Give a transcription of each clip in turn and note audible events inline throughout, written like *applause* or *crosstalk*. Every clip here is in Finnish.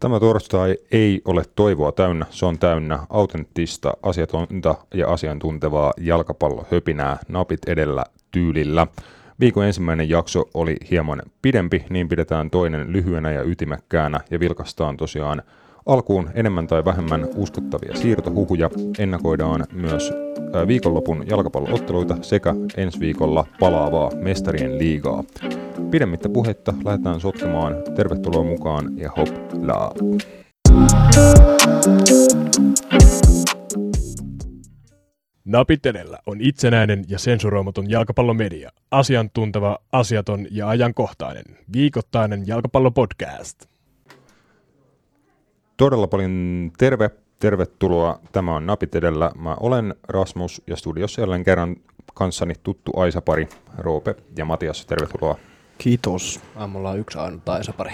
Tämä torstai ei ole toivoa täynnä, se on täynnä autenttista, asiatonta ja asiantuntevaa jalkapallohöpinää napit edellä tyylillä. Viikon ensimmäinen jakso oli hieman pidempi, niin pidetään toinen lyhyenä ja ytimäkkäänä ja vilkastaan tosiaan alkuun enemmän tai vähemmän uskottavia siirtohuhuja. Ennakoidaan myös viikonlopun jalkapallootteluita sekä ensi viikolla palaavaa mestarien liigaa. Pidemmittä puhetta lähdetään sotkemaan. Tervetuloa mukaan ja hoplaa! Napit edellä on itsenäinen ja sensuroimaton jalkapallomedia. Asiantunteva, asiaton ja ajankohtainen. Viikoittainen jalkapallopodcast. Todella paljon terve, tervetuloa. Tämä on Napit edellä. Mä olen Rasmus ja studiossa jälleen kerran kanssani tuttu Aisa-pari, Roope ja Matias. Tervetuloa. Kiitos. Aamulla on yksi ainut Aisa-pari.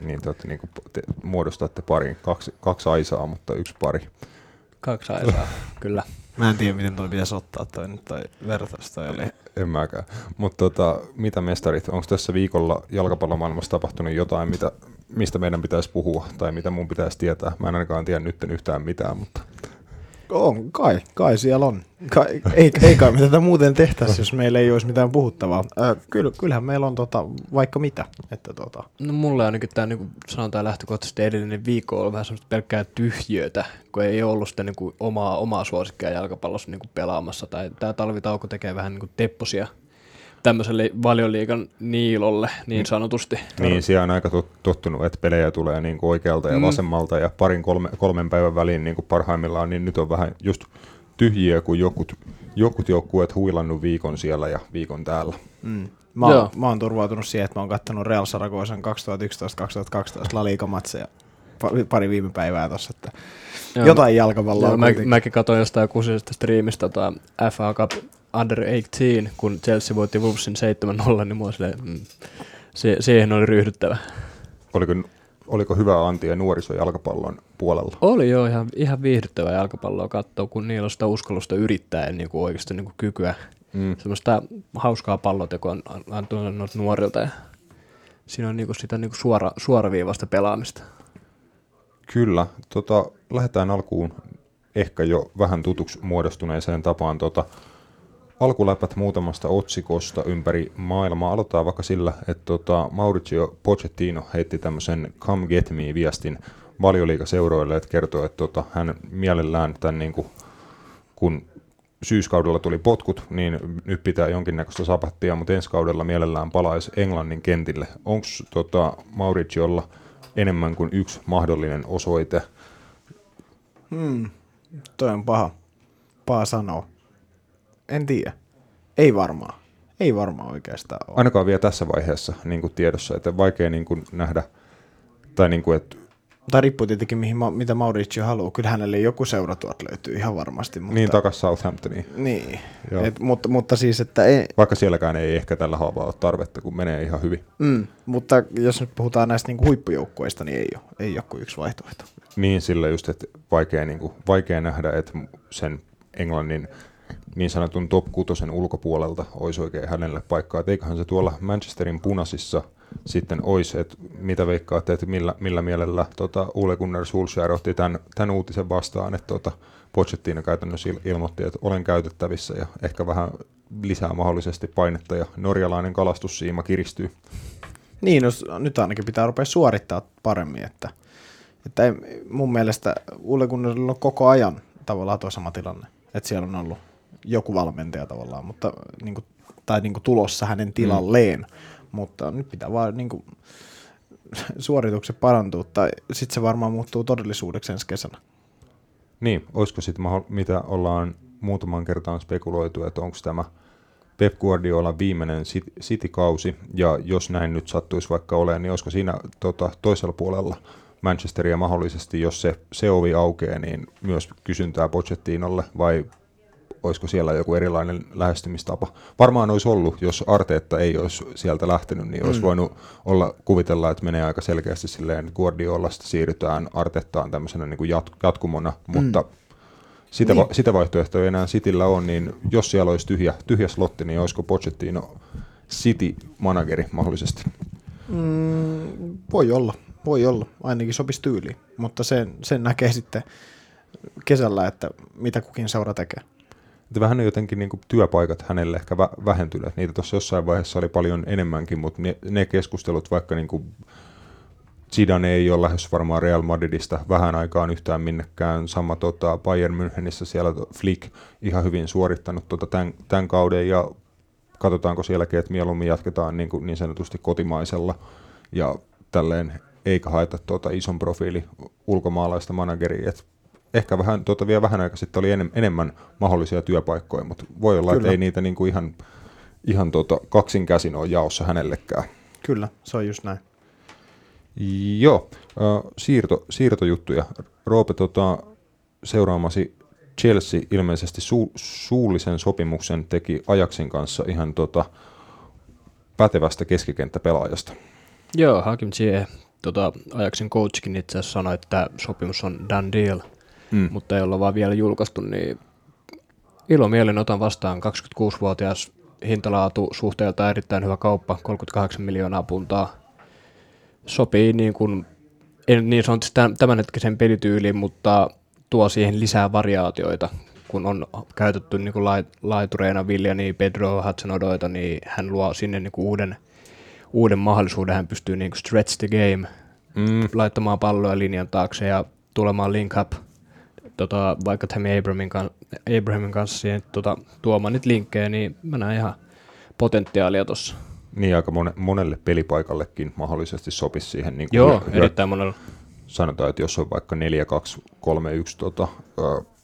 Niin te, olette, niin kuin, te muodostatte parin, kaksi, kaksi Aisaa, mutta yksi pari. Kaksi Aisaa, *laughs* kyllä. Mä en tiedä, miten toi pitäisi ottaa toi toi vertaus. Toi oli. En mäkään. Mutta tota, mitä mestarit, onko tässä viikolla jalkapallomaailmassa tapahtunut jotain, mitä, mistä meidän pitäisi puhua tai mitä mun pitäisi tietää? Mä en ainakaan tiedä nyt yhtään mitään, mutta... On, kai, kai siellä on. Kai, ei, ei kai me tätä muuten tehtäisi, jos meillä ei olisi mitään puhuttavaa. Äh, kyllä, kyllähän meillä on tota, vaikka mitä. Että tota. No mulle ainakin tämä niin sanotaan lähtökohtaisesti edellinen viikko on vähän semmoista pelkkää tyhjötä, kun ei ollut sitä niin kuin, omaa, omaa suosikkia jalkapallossa niin kuin pelaamassa. Tai tämä talvitauko tekee vähän niin kuin tepposia tämmöiselle valioliikan niilolle niin sanotusti. Niin, siellä on aika tottunut, että pelejä tulee niin kuin oikealta ja mm. vasemmalta ja parin kolme, kolmen päivän väliin niin kuin parhaimmillaan, niin nyt on vähän just tyhjiä, kun jokut, jokut joukkueet huilannut viikon siellä ja viikon täällä. Mm. Mä, oon, mä oon turvautunut siihen, että mä oon kattonut Real Saragoisan 2011-2012 La Liga-matseja pari viime päivää tuossa, että Joo. jotain jalkapalloa. Joo, mä, mäkin katsoin jostain kuusisesta striimistä tota FA Cup Under 18, kun Chelsea voitti Wolvesin 7-0, niin mua silleen, mm, se, siihen oli ryhdyttävä. Oliko, oliko hyvä antia nuorisojalkapallon puolella? Oli joo, ihan, ihan viihdyttävää jalkapalloa katsoa, kun niillä on sitä uskallusta yrittää ja niin kuin oikeasti niin kuin kykyä. Mm. Semmoista hauskaa pallotekoa antanut nuorilta ja siinä on niin kuin sitä niin kuin suora, suoraviivasta pelaamista. Kyllä. Tota, lähdetään alkuun ehkä jo vähän tutuksi muodostuneeseen tapaan tota, alkuläpät muutamasta otsikosta ympäri maailmaa. Aloitetaan vaikka sillä, että tota, Mauricio Pochettino heitti tämmöisen Come Get Me-viestin valioliikaseuroille, että kertoo, että tota, hän mielellään tämän niin kuin, kun syyskaudella tuli potkut, niin nyt pitää jonkinnäköistä sapattia, mutta ensi kaudella mielellään palaisi Englannin kentille. Onko tota, Mauriciolla enemmän kuin yksi mahdollinen osoite? Hmm, toi on paha. Paha sanoa. En tiedä. Ei varmaan. Ei varmaan oikeastaan ole. Ainakaan vielä tässä vaiheessa niin kuin tiedossa, että vaikea niin kuin nähdä, tai niin kuin, että tai riippuu tietenkin, mihin, mitä Mauricio haluaa. Kyllä hänelle joku seura tuot löytyy ihan varmasti. Mutta... Niin, takas Southamptoniin. Niin, Et, mutta, mutta siis, että ei... Vaikka sielläkään ei ehkä tällä haavaa ole tarvetta, kun menee ihan hyvin. Mm, mutta jos nyt puhutaan näistä niin kuin huippujoukkueista, niin ei ole, ei ole kuin yksi vaihtoehto. Niin, sillä just, että vaikea, niin kuin, vaikea nähdä, että sen Englannin niin sanotun top 6 ulkopuolelta olisi oikein hänelle paikkaa. Et eiköhän se tuolla Manchesterin punaisissa sitten olisi, että mitä veikkaatte, että millä, millä mielellä tota, Ule Gunnar Solskjaer otti tämän, tämän uutisen vastaan, että tota, Pochettino käytännössä ilmoitti, että olen käytettävissä ja ehkä vähän lisää mahdollisesti painetta ja norjalainen kalastussiima kiristyy. Niin, no, nyt ainakin pitää rupea suorittaa paremmin, että, että ei, mun mielestä Ule Gunnarilla on koko ajan tavallaan tuo sama tilanne, että siellä on ollut joku valmentaja tavallaan, mutta, niin kuin, tai niin kuin tulossa hänen tilalleen, mm. mutta nyt pitää vaan niin kuin, *laughs* suoritukset parantua, tai sitten se varmaan muuttuu todellisuudeksi ensi kesänä. Niin, olisiko sitten mitä ollaan muutaman kertaan spekuloitu, että onko tämä Pep Guardiola viimeinen City-kausi, ja jos näin nyt sattuisi vaikka olemaan, niin olisiko siinä tota, toisella puolella Manchesteria mahdollisesti, jos se, se ovi aukeaa, niin myös kysyntää Pochettinolle, vai olisiko siellä joku erilainen lähestymistapa. Varmaan olisi ollut, jos Arteetta ei olisi sieltä lähtenyt, niin olisi mm. voinut olla, kuvitella, että menee aika selkeästi silleen, että Guardiolasta siirrytään Artettaan tämmöisenä niin kuin jat- jatkumona, mm. mutta sitä, niin. va- sitä vaihtoehtoa ei enää Cityllä on, niin jos siellä olisi tyhjä, tyhjä slotti, niin olisiko Pochettino City-manageri mahdollisesti? Mm, voi olla. voi olla, ainakin sopisi tyyliin, mutta sen, sen näkee sitten kesällä, että mitä kukin seura tekee. Että vähän jotenkin niin kuin työpaikat hänelle ehkä vä- vähentyneet. Niitä tuossa jossain vaiheessa oli paljon enemmänkin, mutta ne, ne keskustelut, vaikka niin kuin Zidane ei ole lähes varmaan Real Madridista vähän aikaan yhtään minnekään. Sama tota, Bayern Münchenissä siellä Flick ihan hyvin suorittanut tota, tämän, tämän kauden ja katsotaanko sielläkin, että mieluummin jatketaan niin, kuin niin sanotusti kotimaisella ja tälleen eikä haeta tuota ison profiili ulkomaalaista manageria. Et ehkä vähän, tuota, vielä vähän aikaa sitten oli enem, enemmän mahdollisia työpaikkoja, mutta voi olla, Kyllä. että ei niitä niin kuin ihan, ihan tuota, kaksin käsin ole jaossa hänellekään. Kyllä, se on just näin. Joo, äh, siirto, siirtojuttuja. Roope, tota, seuraamasi Chelsea ilmeisesti su, suullisen sopimuksen teki Ajaksin kanssa ihan tota, pätevästä keskikenttäpelaajasta. Joo, Hakim Ziyech, tota, Ajaksin coachkin itse asiassa sanoi, että sopimus on done deal, mm. mutta ei olla vaan vielä julkaistu, niin ilomielin otan vastaan 26-vuotias hintalaatu suhteelta erittäin hyvä kauppa, 38 miljoonaa puntaa. Sopii niin kuin, en niin sanotusti tämänhetkisen pelityyliin, mutta tuo siihen lisää variaatioita. Kun on käytetty niin kuin laitureina Viljani, Pedro Hudson-Odoita, niin hän luo sinne niin kuin uuden, uuden mahdollisuuden. Hän pystyy niin kuin stretch the game, mm. laittamaan palloja linjan taakse ja tulemaan link up tota, vaikka Tammy Abrahamin, kan, Abrahamin kanssa siihen tota, tuomaan niitä linkkejä, niin mä näen ihan potentiaalia tuossa. Niin aika monelle pelipaikallekin mahdollisesti sopisi siihen. Niin Joo, hyö, erittäin monella. Sanotaan, että jos on vaikka 4-2-3-1 tota,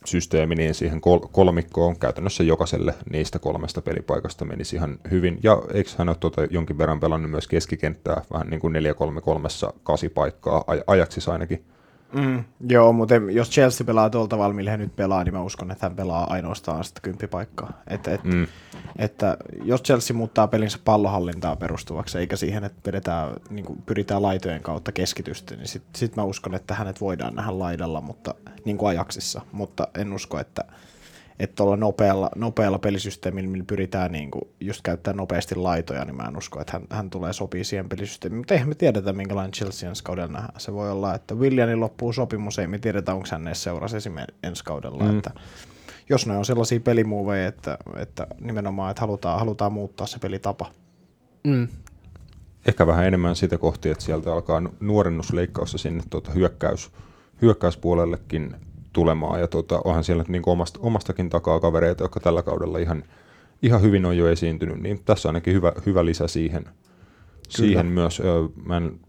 systeemi, niin siihen kol- kolmikkoon käytännössä jokaiselle niistä kolmesta pelipaikasta menisi ihan hyvin. Ja eikö hän ole tuota jonkin verran pelannut myös keskikenttää, vähän niin kuin 4-3-3 kasi paikkaa, aj- ajaksissa ainakin. Mm, joo, mutta jos Chelsea pelaa tuolta hän nyt pelaa, niin mä uskon, että hän pelaa ainoastaan sitä kymppipaikkaa. Et, et, mm. Että jos Chelsea muuttaa pelinsä pallohallintaa perustuvaksi, eikä siihen, että pidetään, niin kuin pyritään laitojen kautta keskitystä, niin sitten sit mä uskon, että hänet voidaan nähdä laidalla, mutta niin kuin ajaksissa. Mutta en usko, että että tuolla nopealla, nopealla pelisysteemillä, millä pyritään niin kuin just käyttää nopeasti laitoja, niin mä en usko, että hän, hän tulee sopii siihen pelisysteemiin. Mutta eihän me tiedetä, minkälainen Chelsea ensi kaudella nähdään. Se voi olla, että Williamin loppuu sopimus, ei me tiedetä, onko hän edes seurasi esimerkiksi ensi kaudella. Mm. Että jos ne on sellaisia pelimuoveja, että, että nimenomaan, että halutaan, halutaan muuttaa se pelitapa. Mm. Ehkä vähän enemmän sitä kohti, että sieltä alkaa nuorennusleikkaussa sinne tuota hyökkäys, hyökkäyspuolellekin tulemaan. Ja tota, onhan siellä niin omasta, omastakin takaa kavereita, jotka tällä kaudella ihan, ihan hyvin on jo esiintynyt, niin tässä on ainakin hyvä, hyvä lisä siihen, siihen myös. Mä en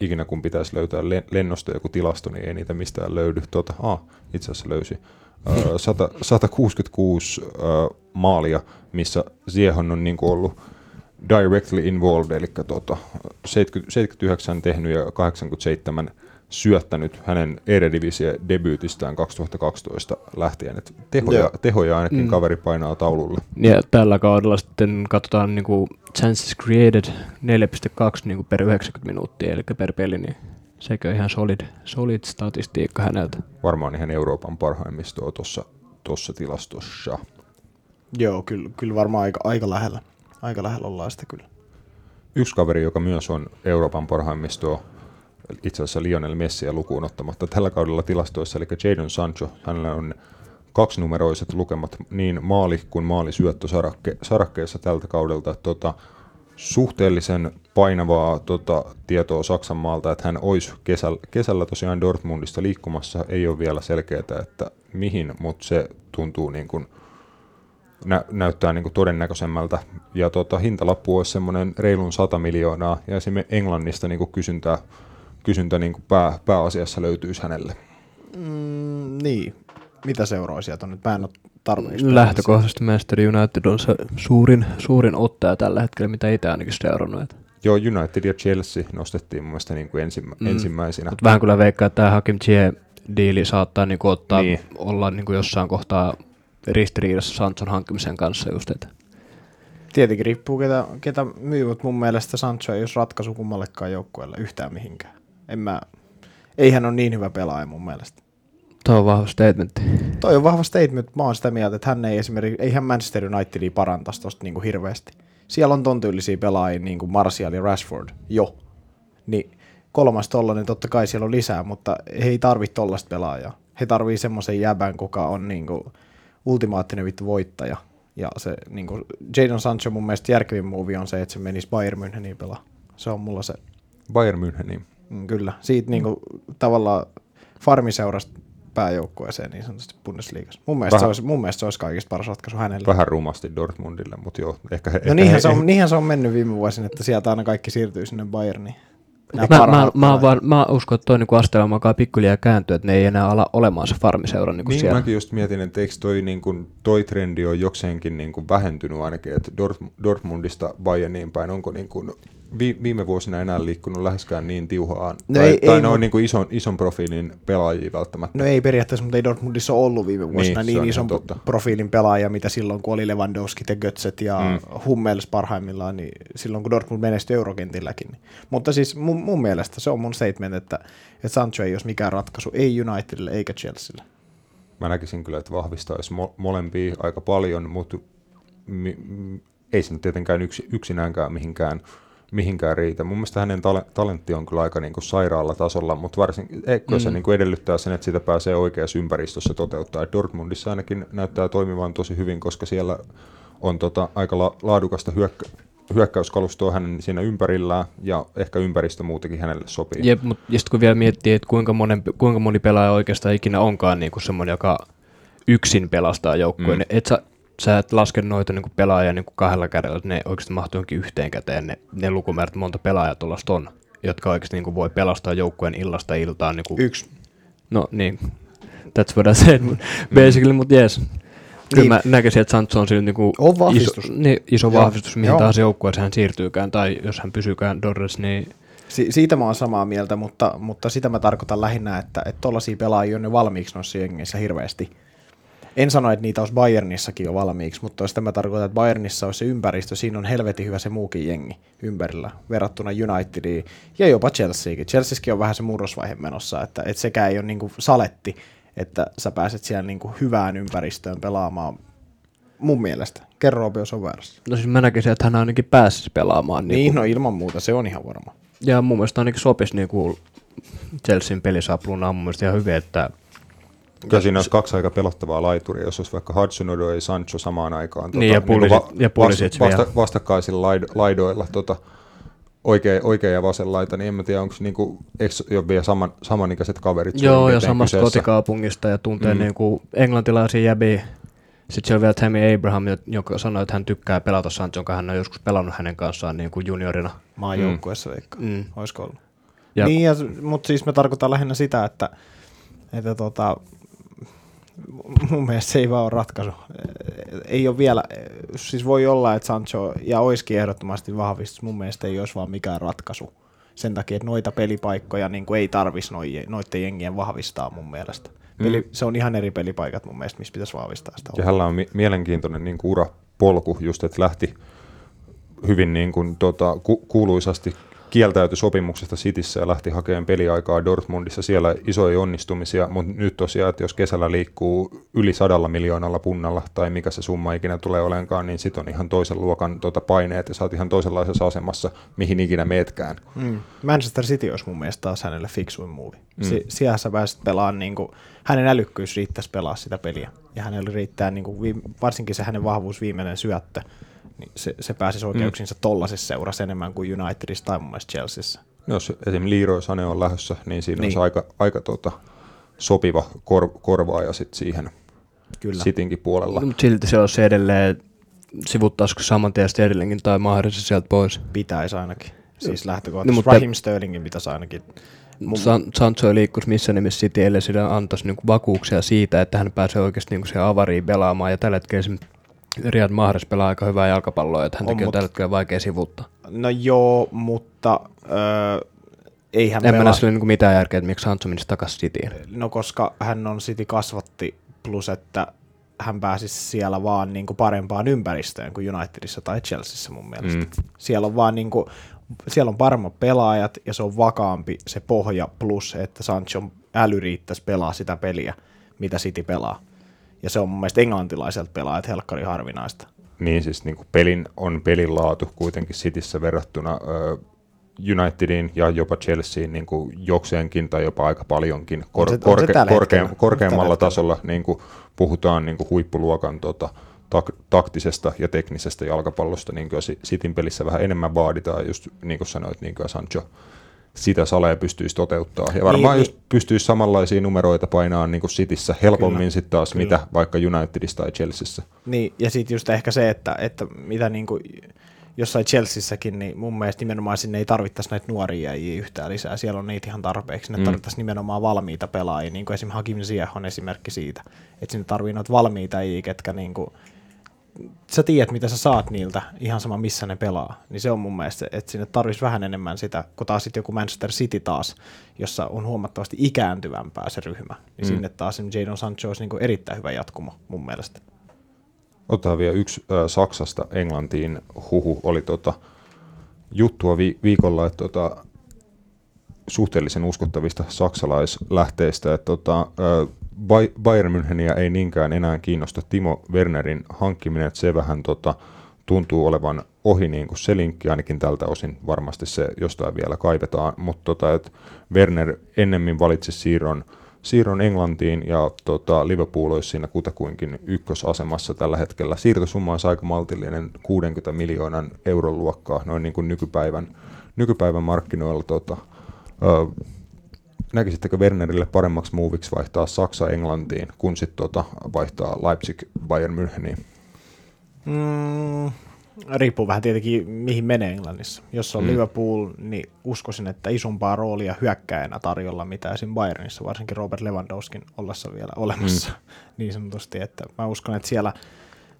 ikinä kun pitäisi löytää lennosta joku tilasto, niin ei niitä mistään löydy. Tota, ah, itse asiassa löysi. 100, 166 *laughs* maalia, missä Ziehon on niin ollut directly involved, eli tota, 70, 79 tehnyt ja 87 syöttänyt hänen Eredivisie debyytistään 2012 lähtien. Et tehoja, tehoja ainakin mm. kaveri painaa taululle. Ja tällä kaudella sitten katsotaan niin kuin chances created 4.2 niin kuin per 90 minuuttia, eli per peli, niin sekin on ihan solid, solid statistiikka häneltä. Varmaan ihan Euroopan parhaimmistoa tuossa tossa tilastossa. Joo, kyllä, kyllä varmaan aika, aika lähellä. Aika lähellä ollaan sitä kyllä. Yksi kaveri, joka myös on Euroopan parhaimmistoa, itse asiassa Lionel Messiä lukuun ottamatta tällä kaudella tilastoissa, eli Jadon Sancho, hänellä on kaksinumeroiset lukemat niin maali kuin maalisyöttö sarakke, sarakkeessa tältä kaudelta. Tota, suhteellisen painavaa tota, tietoa Saksan maalta, että hän olisi kesällä, kesällä tosiaan Dortmundista liikkumassa. Ei ole vielä selkeää, että mihin, mutta se tuntuu niin kuin, nä, näyttää niin kuin todennäköisemmältä. Ja tota, hintalappu olisi semmoinen reilun 100 miljoonaa, ja esimerkiksi Englannista niin kuin kysyntää kysyntä niin kuin pää, pääasiassa löytyisi hänelle. Mm, niin. Mitä seuraa sieltä on nyt? Mä en ole tarpeeksi. Lähtökohtaisesti Manchester United on se suurin, suurin ottaja tällä hetkellä, mitä itse ainakin seurannut. Joo, United ja Chelsea nostettiin mun mielestä niin kuin ensimmä, mm. ensimmäisenä. Mut vähän kyllä veikkaa, että tämä Hakim diili saattaa niin kuin ottaa, niin. olla niin kuin jossain kohtaa ristiriidassa Sanchon hankkimisen kanssa just, että Tietenkin riippuu ketä, ketä myy, mutta mun mielestä Sancho ei ole ratkaisu kummallekaan joukkueelle yhtään mihinkään. En mä, ei hän ole niin hyvä pelaaja mun mielestä. Tuo on vahva statement. Toi on vahva statement. Mä oon sitä mieltä, että hän ei esimerkiksi, ei hän Manchester Unitedia parantaisi tosta niinku hirveästi. Siellä on ton tyylisiä pelaajia niin kuin Martial ja Rashford, jo. Niin kolmas tolla, niin totta kai siellä on lisää, mutta he ei tarvi tollasta pelaajaa. He tarvii semmoisen jäbän, kuka on niinku ultimaattinen vittu voittaja. Ja se niinku, Jadon Sancho mun mielestä järkevin movie on se, että se menisi Bayern Müncheniin pelaa. Se on mulla se, Bayern Müncheniin. Mm, kyllä. Siitä niinku, tavallaan farmiseurasta pääjoukkueeseen niin sanotusti Bundesliigassa. Mun mielestä, se Vähän- olisi, mun mielestä se olisi kaikista paras ratkaisu hänelle. Vähän rumasti Dortmundille, mutta joo, ehkä he, No ehkä niinhän he, se, on, niinhän se on mennyt viime vuosina, että sieltä aina kaikki siirtyy sinne Bayerniin. Mä, mä, mä, pelaajat. vaan, mä uskon, että toi niinku asteella makaa pikkuliaa kääntyy, että ne ei enää ala olemaan se farmiseura niinku Niin, siellä. mäkin just mietin, että eikö toi, niin kuin, toi trendi on jokseenkin niin kuin vähentynyt ainakin, että Dort- Dortmundista Bayerniin päin, onko niin kuin, vi- viime vuosina enää liikkunut läheskään niin tiuhaan, No tai, ei- tai ei on niin kuin ison, ison profiilin pelaajia välttämättä. No ei periaatteessa, mutta ei Dortmundissa ollut viime vuosina Niin, niin, ison totta. profiilin pelaaja, mitä silloin, kun oli Lewandowski ja Götzet ja mm. Hummels parhaimmillaan, niin silloin kun Dortmund menestyi eurokentilläkin. Niin. Mutta siis mun, mun mielestä se on mun statement, että, että Sancho ei olisi mikään ratkaisu, ei Unitedille eikä Chelsealle. Mä näkisin kyllä, että vahvistaisi mo- molempia aika paljon, mutta mi- ei se nyt tietenkään yksi, yksinäänkään mihinkään, mihinkään riitä. Mun mielestä hänen tale- talentti on kyllä aika niin kuin sairaalla tasolla, mutta varsin, eikö se niin kuin edellyttää sen, että sitä pääsee oikeassa ympäristössä toteuttaa. Et Dortmundissa ainakin näyttää toimivan tosi hyvin, koska siellä on tota aika la- laadukasta hyökkä- hyökkäyskalustoa hänen siinä ympärillään, ja ehkä ympäristö muutenkin hänelle sopii. Jep, mutta sitten kun vielä miettii, että kuinka, monen, kuinka moni pelaaja oikeastaan ikinä onkaan niin kuin semmoinen, joka yksin pelastaa joukkueen, mm. et sä, sä et laske noita niin kuin pelaajia niin kuin kahdella kädellä, että ne oikeasti mahtuu johonkin yhteen käteen, ne, ne lukumäärät, monta pelaajaa tuollaista on, jotka oikeasti niin kuin voi pelastaa joukkueen illasta iltaan. Niin kuin, Yksi. no niin, that's what I said, mm. basically, mutta yes. Kyllä Niin. mä näkisin, että Sancho on siinä niinku On vahvistus. iso, niin, iso Joo. vahvistus, mihin Joo. tahansa joukkueeseen hän siirtyykään, tai jos hän pysyykään Dorres, niin Si- siitä mä oon samaa mieltä, mutta, mutta sitä mä tarkoitan lähinnä, että, että tollaisia pelaajia on jo valmiiksi noissa jengeissä hirveästi. En sano, että niitä olisi Bayernissakin jo valmiiksi, mutta sitä mä tarkoitan, että Bayernissa olisi se ympäristö, siinä on helvetin hyvä se muukin jengi ympärillä verrattuna Unitediin ja jopa Chelseakin. Chelseaskin on vähän se murrosvaihe menossa, että, että sekään ei ole niin saletti, että sä pääset siellä niin hyvään ympäristöön pelaamaan mun mielestä. Kerro jos on väärässä. no siis mä näkisin, että hän ainakin pääsisi pelaamaan. Niin, Niin no ilman muuta, se on ihan varma. Ja mun mielestä ainakin sopisi niin kuin Chelsean pelisapluuna on mun mielestä ihan hyvin, että Kyllä siinä olisi kaksi aika pelottavaa laituria, jos olisi vaikka Hudson Odoi ja Sancho samaan aikaan. Niin, ja Pulisic- ja Pulisic vasta, vielä. vastakkaisilla laid, laidoilla tota, oikea, oikea ja vasen laita, niin en mä tiedä, onko niinku, eikö ole vielä saman, samanikäiset kaverit joo, ja samasta kyseessä? kotikaupungista ja tuntee Mm. niin kuin englantilaisia jäbiä. Sitten siellä on vielä Tammy Abraham, joka sanoi, että hän tykkää pelata Sanchon, kanssa hän on joskus pelannut hänen kanssaan niin kuin juniorina. Maajoukkueessa mm. veikka. Mm. Olisiko ollut? Ja, Niin, ja, mutta siis me tarkoitan lähinnä sitä, että, että tota, mun mielestä se ei vaan ole ratkaisu. Ei ole vielä, siis voi olla, että Sancho, ja olisikin ehdottomasti vahvistus, mun mielestä ei olisi vaan mikään ratkaisu. Sen takia, että noita pelipaikkoja niin kuin ei tarvitsisi noiden jengien vahvistaa mun mielestä. Peli, mm. Se on ihan eri pelipaikat mun mielestä, missä pitäisi vahvistaa sitä. Ja hänellä on mi- mielenkiintoinen niin kuin urapolku, just että lähti hyvin niin kuin, tota, ku- kuuluisasti kieltäytyi sopimuksesta Cityssä ja lähti hakemaan peliaikaa Dortmundissa. Siellä isoja onnistumisia, mutta nyt tosiaan, että jos kesällä liikkuu yli sadalla miljoonalla punnalla tai mikä se summa ikinä tulee olenkaan, niin sit on ihan toisen luokan tota, paineet ja sä oot ihan toisenlaisessa asemassa, mihin ikinä meetkään. Mm. Manchester City olisi mun mielestä taas hänelle fiksuin muuvi. Mm. Si- siellä sä pääset pelaamaan, niin kuin, hänen älykkyys riittäisi pelaa sitä peliä. Ja hänellä riittää, niin kuin, varsinkin se hänen vahvuus viimeinen syöttö, niin se, se pääsisi oikeuksinsa mm. tollaisessa seurassa enemmän kuin Unitedissa tai mun mielestä Chelseassa. Jos esim. Leroy Sane on lähdössä, niin siinä niin. On aika, aika tota, sopiva kor- korvaaja sit siihen Kyllä. Citinkin puolella. mutta silti se olisi edelleen, sivuttaisiko saman tien Sterlingin tai mahdollisesti sieltä pois. Pitäisi ainakin. Siis lähtökohtaisesti. No, No, mutta- Raheem Sterlingin pitäisi ainakin. Mun, San- Sancho ei liikkuisi missä nimessä City, ellei sillä antaisi niinku vakuuksia siitä, että hän pääsee oikeasti niinku siihen avariin pelaamaan. Ja tällä hetkellä esimerkiksi Riyad Mahrez pelaa aika hyvää jalkapalloa, että hän On, on, tällä hetkellä vaikea sivuttaa. no joo, mutta öö, ei hän En mä pelaa. näe sille niinku mitään järkeä, että miksi Sancho menisi takaisin Cityin. No koska hän on City kasvatti plus, että hän pääsisi siellä vaan niin kuin parempaan ympäristöön kuin Unitedissa tai Chelseassa mun mielestä. Mm. Siellä on vaan niin kuin, siellä on paremmat pelaajat ja se on vakaampi se pohja plus, että Sanchon äly riittäisi pelaa sitä peliä, mitä City pelaa. Ja se on mun mielestä englantilaiselta pelaajat helkkari harvinaista. Niin siis niin kuin pelin, on pelin laatu kuitenkin Cityssä verrattuna ö, Unitedin ja jopa Chelseain niin kuin jokseenkin tai jopa aika paljonkin kor- On se- on korke- korke- hetkellä. korkeammalla tasolla niin kuin puhutaan niin kuin huippuluokan tota, tak- taktisesta ja teknisestä jalkapallosta, niin kuin Cityn pelissä vähän enemmän vaaditaan, just niin kuin sanoit, niin kuin Sancho sitä salee pystyisi toteuttaa. Ja varmaan Niin, just pystyisi samanlaisia numeroita painaa niin kuin Cityssä helpommin sitten taas, Kyllä. mitä vaikka Unitedissa tai Chelseassa. Niin, ja sitten just ehkä se, että, että mitä niinku jossain Chelseassäkin, niin mun mielestä nimenomaan sinne ei tarvittaisi näitä nuoria jäjiä yhtään lisää. Siellä on niitä ihan tarpeeksi. Sinne Mm. tarvittaisiin nimenomaan valmiita pelaajia, niin kuin esimerkiksi Hakim Ziyech on esimerkki siitä. Että sinne tarvii noita valmiita jäjiä, ketkä niinku, sä tiedät, mitä sä saat niiltä, ihan sama missä ne pelaa. Niin se on mun mielestä, että sinne tarvitsisi vähän enemmän sitä, kun taas sitten joku Manchester City taas, jossa on huomattavasti ikääntyvämpää se ryhmä. Niin Mm. sinne taas Jadon Sancho olisi niinku erittäin hyvä jatkumo mun mielestä. Otetaan vielä yksi äh, Saksasta Englantiin huhu. Oli tota, juttua vi- viikolla, että tota, suhteellisen uskottavista saksalaislähteistä, että tota, äh, Bayern Müncheniä ei niinkään enää kiinnosta Timo Wernerin hankkiminen, että se vähän tota, tuntuu olevan ohi niin kuin se linkki, ainakin tältä osin varmasti se jostain vielä kaivetaan, mutta tota, että Werner ennemmin valitsi siirron siirron Englantiin ja tota, Liverpool olisi siinä kutakuinkin ykkösasemassa tällä hetkellä. Siirtosumma olisi aika maltillinen 60 miljoonan euron luokkaa noin niin kuin nykypäivän, nykypäivän markkinoilla. Tota, ö, näkisittekö Wernerille paremmaksi muuviksi vaihtaa Saksa Englantiin, kun sitten tota, vaihtaa Leipzig Bayern Müncheniin? Mm, riippuu vähän tietenkin, mihin menee Englannissa. Jos on Mm. Liverpool, niin uskoisin, että isompaa roolia hyökkäjänä tarjolla, mitä esim. Bayernissa, varsinkin Robert Lewandowskin ollessa vielä olemassa mm. *laughs* niin sanotusti. Että mä uskon, että siellä,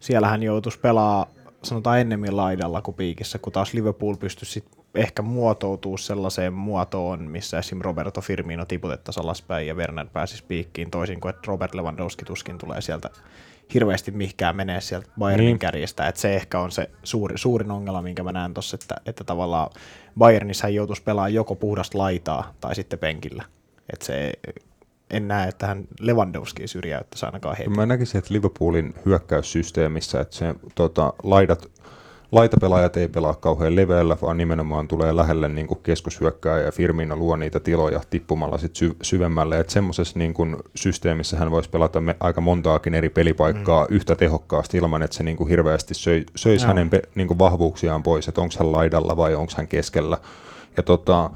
siellä hän joutuisi pelaa sanotaan ennemmin laidalla kuin piikissä, kun taas Liverpool pystyisi sit ehkä muotoutuu sellaiseen muotoon, missä esim. Roberto Firmino tiputettaisiin alaspäin ja Werner pääsisi piikkiin toisin kuin, että Robert Lewandowski tuskin tulee sieltä hirveästi mihinkään menee sieltä Bayernin Niin. kärjestä, että se ehkä on se suuri, suurin ongelma, minkä mä näen tuossa, että, että tavallaan Bayernissa joutuisi pelaamaan joko puhdasta laitaa tai sitten penkillä, että se en näe, että hän Lewandowski syrjäyttäisi ainakaan heti. Mä näkisin, että Liverpoolin hyökkäyssysteemissä, että se tota, laidat, laitapelaajat ei pelaa kauhean leveällä, vaan nimenomaan tulee lähelle niin kuin keskushyökkää ja Firmino luo niitä tiloja tippumalla sit sy- syvemmälle. Että semmoisessa niin kuin systeemissä hän voisi pelata me, aika montaakin eri pelipaikkaa mm. yhtä tehokkaasti ilman, että se niin kuin hirveästi söi, söisi Joo. hänen pe- niin kuin vahvuuksiaan pois, että onko hän laidalla vai onko hän keskellä. Ja tota,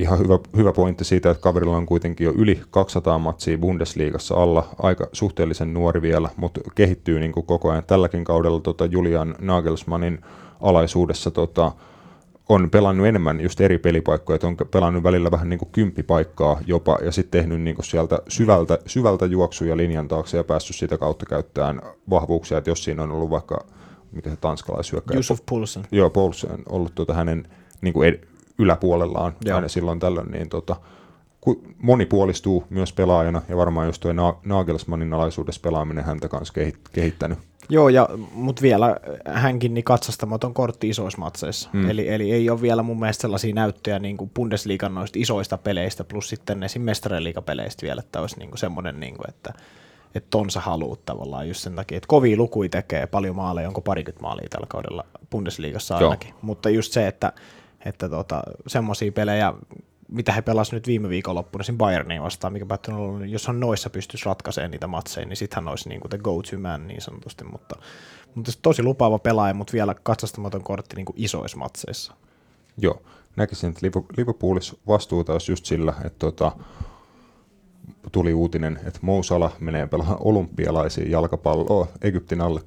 ihan hyvä, hyvä pointti siitä, että kaverilla on kuitenkin jo yli 200 matsia Bundesliigassa alla, aika suhteellisen nuori vielä, mutta kehittyy niin kuin koko ajan. Tälläkin kaudella tota Julian Nagelsmannin alaisuudessa tota, on pelannut enemmän just eri pelipaikkoja, että on pelannut välillä vähän niin kuin kymppipaikkaa jopa, ja sitten tehnyt niin kuin sieltä syvältä, syvältä juoksuja linjan taakse ja päässyt sitä kautta käyttämään vahvuuksia, että jos siinä on ollut vaikka, mikä se tanskalaishyökkäjä, Yusuf Poulsen. Joo, Paulsen on ollut tuota hänen niin kuin ed- yläpuolellaan Joo. aina silloin tällöin, niin tota, monipuolistuu myös pelaajana, ja varmaan just tuo Na- Nagelsmannin alaisuudessa pelaaminen häntä kanssa kehit- kehittänyt. Joo, ja, mutta vielä hänkin niin katsastamaton kortti isoissa matseissa. Mm. Eli, eli ei ole vielä mun mielestä sellaisia näyttöjä niin kuin Bundesliigan noista isoista peleistä, plus sitten esim. mestareliigapeleistä vielä, että olisi niin kuin semmoinen, niin kuin, että että ton sä haluut tavallaan just sen takia, että kovia lukui tekee paljon maaleja, onko parikymmentä maalia tällä kaudella Bundesliigassa Joo. ainakin. Mutta just se, että, että tota, semmoisia pelejä, mitä he pelasivat nyt viime viikonloppuna siinä Bayerniin vastaan, mikä päättyi olla, jos on noissa pystyisi ratkaisemaan niitä matseja, niin sittenhän olisi niin kuin the go-to man niin sanotusti, mutta, mutta tosi lupaava pelaaja, mutta vielä katsastamaton kortti niin kuin isoissa matseissa. Joo, näkisin, että Liver- Liverpoolissa vastuuta olisi just sillä, että tota, tuli uutinen, että Mo Salah menee pelaamaan olympialaisiin jalkapalloa Egyptin alle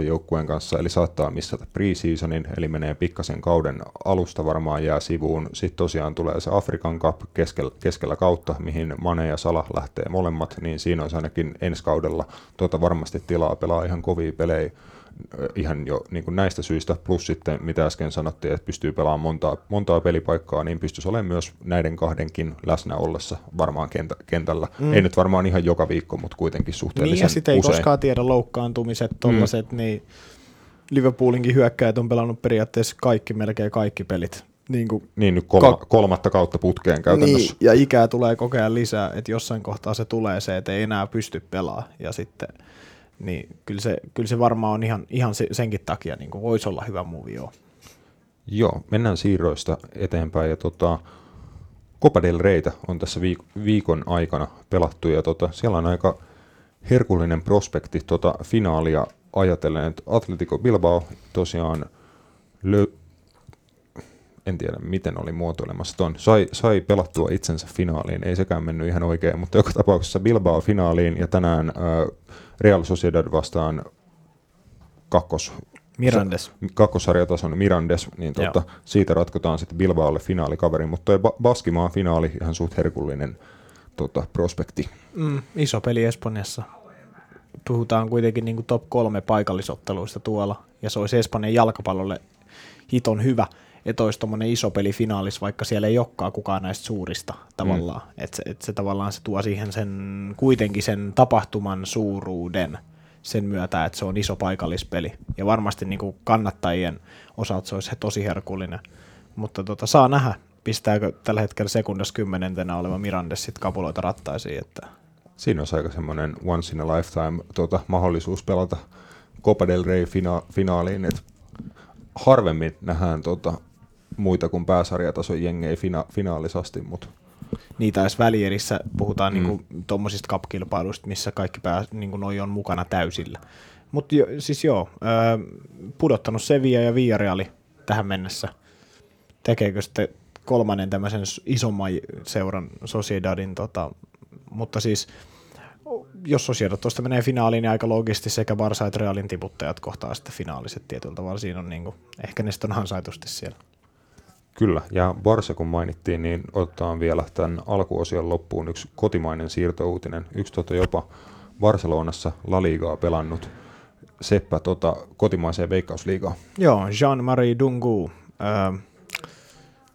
2-3 joukkueen kanssa, eli saattaa missata preseasonin, eli menee pikkasen kauden alusta varmaan jää sivuun. Sitten tosiaan tulee se Afrikan Cup keskellä, keskellä kautta, mihin Mane ja Salah lähtee molemmat, niin siinä olisi ainakin ensi kaudella tuota varmasti tilaa pelaa ihan kovia pelejä ihan jo niin kuin näistä syistä, plus sitten mitä äsken sanottiin, että pystyy pelaamaan montaa, montaa pelipaikkaa, niin pystyisi olemaan myös näiden kahdenkin läsnä ollessa varmaan kentä, kentällä. Mm. Ei nyt varmaan ihan joka viikko, mutta kuitenkin Niin suhteellisen ja sitten ei usein. koskaan tiedä loukkaantumiset, tollaset, mm. niin Liverpoolinkin hyökkäjät on pelannut periaatteessa kaikki, melkein kaikki pelit. Niin kuin Niin nyt kolma, Ka- kolmatta kautta putkeen käytännössä. Niin, ja ikää tulee koko ajan lisää, että jossain kohtaa se tulee se, että ei enää pysty pelaamaan. Ja sitten, niin kyllä se, kyllä se varmaan on ihan, ihan se- senkin takia, niin kuin voisi olla hyvä movie joo. Joo, mennään siirroista eteenpäin. Ja tota, Copa del Reytä on tässä viik- viikon aikana pelattu. Ja tota, siellä on aika herkullinen prospekti tota finaalia ajatellen, että Atletico Bilbao tosiaan lö- en tiedä miten oli muotoilemassa ton, sai, sai pelattua itsensä finaaliin, ei sekään mennyt ihan oikein, mutta joka tapauksessa Bilbao finaaliin ja tänään äh, Real Sociedad vastaan kakkos, Mirandes. kakkosarjatason Mirandes, niin tuota, siitä ratkotaan sitten Bilbaolle finaalikaveri, mutta toi ba- Baskimaa finaali ihan suht herkullinen tota, prospekti. Mm, iso peli Espanjassa. Puhutaan kuitenkin niin top kolme paikallisotteluista tuolla, ja se olisi Espanjan jalkapallolle hiton hyvä, että olisi tuommoinen iso peli finaalis, vaikka siellä ei olekaan kukaan näistä suurista tavallaan. Mm. Että se, et se tavallaan se tuo siihen sen, kuitenkin sen tapahtuman suuruuden sen myötä, että se on iso paikallispeli. Ja varmasti niin kuin kannattajien osalta se olisi tosi herkullinen. Mutta tota, saa nähdä, pistääkö tällä hetkellä sekundas kymmenentenä oleva Mirandes sit kapuloita rattaisiin, että Siinä olisi aika semmoinen once in a lifetime tota, mahdollisuus pelata Copa del Rey fina- finaaliin, että harvemmin nähdään tota, muita kuin pääsarjatason jengejä fina- finaalisasti, mutta niitä edes välierissä puhutaan mm. niinku tuommoisista cup-kilpailuista, missä kaikki pää, niinku noi on mukana täysillä. Mutta jo, siis joo, öö, pudottanut Sevilla ja Villarreali tähän mennessä. Tekeekö sitten kolmannen tämmöisen isomman seuran Sociedadin, tota, mutta siis jos Sociedad tuosta menee finaaliin, niin aika loogisesti sekä Barca että Realin tiputtajat kohtaa sitten finaaliset tietyllä tavalla. Siinä on niinku, ehkä ne sitten on ansaitusti siellä. Kyllä, ja Barsa kun mainittiin, niin otetaan vielä tämän alkuosion loppuun yksi kotimainen siirtouutinen. Yksi tota jopa Barcelonassa La Ligaa pelannut Seppä tota, kotimaiseen veikkausliigaan. Joo, Jean-Marie Dungu. Öö,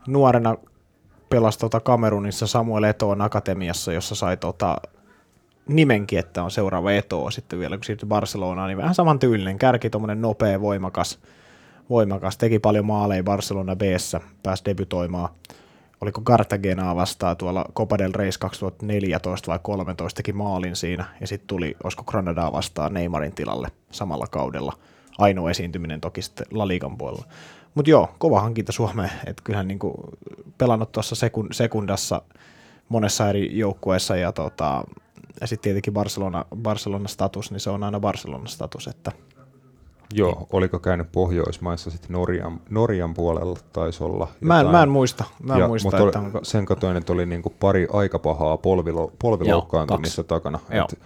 nuorena pelasi tota Kamerunissa Samuel Etoon akatemiassa, jossa sai tota nimenkin, että on seuraava Eto'o sitten vielä, kun siirtyi Barcelonaan, niin vähän saman tyylinen kärki, tuommoinen nopea, voimakas, voimakas, teki paljon maaleja Barcelona b pääsi debytoimaan. Oliko Cartagenaa vastaan tuolla Copa del Reis 2014 vai 13 teki maalin siinä, ja sitten tuli, olisiko Granadaa vastaan Neymarin tilalle samalla kaudella. Ainoa esiintyminen toki sitten La Ligan puolella. Mutta joo, kova hankinta Suomeen, että kyllähän niinku pelannut tuossa sekun, sekundassa monessa eri joukkueessa ja, tota, ja sitten tietenkin Barcelona, Barcelona status, niin se on aina Barcelona status, että Joo, oliko käynyt Pohjoismaissa sitten Norjan, Norjan puolella taisi olla mä en, mä en muista, mä en Ja, muista, mutta että onko, sen katoin, että oli niinku pari aika pahaa polvilo, polviloukkaantumista takana. Joo. Et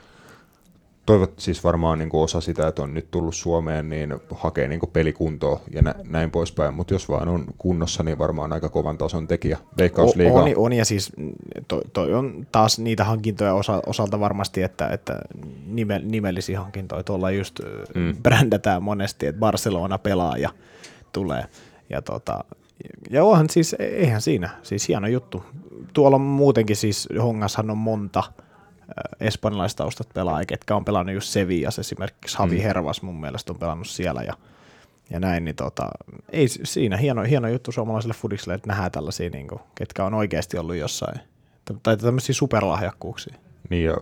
toivot siis varmaan niinku osa sitä, että on nyt tullut Suomeen, niin hakee niinku pelikuntoa ja nä, näin poispäin. Mutta jos vaan on kunnossa, niin varmaan aika kovan tason tekijä. Veikkausliigaa. on, on, ja siis toi, toi on taas niitä hankintoja osa, osalta varmasti, että, että nime, nimellisiä hankintoja tuolla just Mm. brändätään monesti, että Barcelona pelaa ja tulee. Ja, tota, ja onhan siis, eihän siinä, siis hieno juttu. Tuolla on muutenkin siis, Hongashan on monta espanjalaistaustat pelaajia, ketkä on pelannut just Sevillas esimerkiksi, Javi Mm. Hervas mun mielestä on pelannut siellä ja ja näin, niin tota, ei siinä hieno, hieno juttu suomalaiselle fudikselle, että nähdään tällaisia, niin kuin, ketkä on oikeasti ollut jossain, tai tämmöisiä superlahjakkuuksia. Niin ja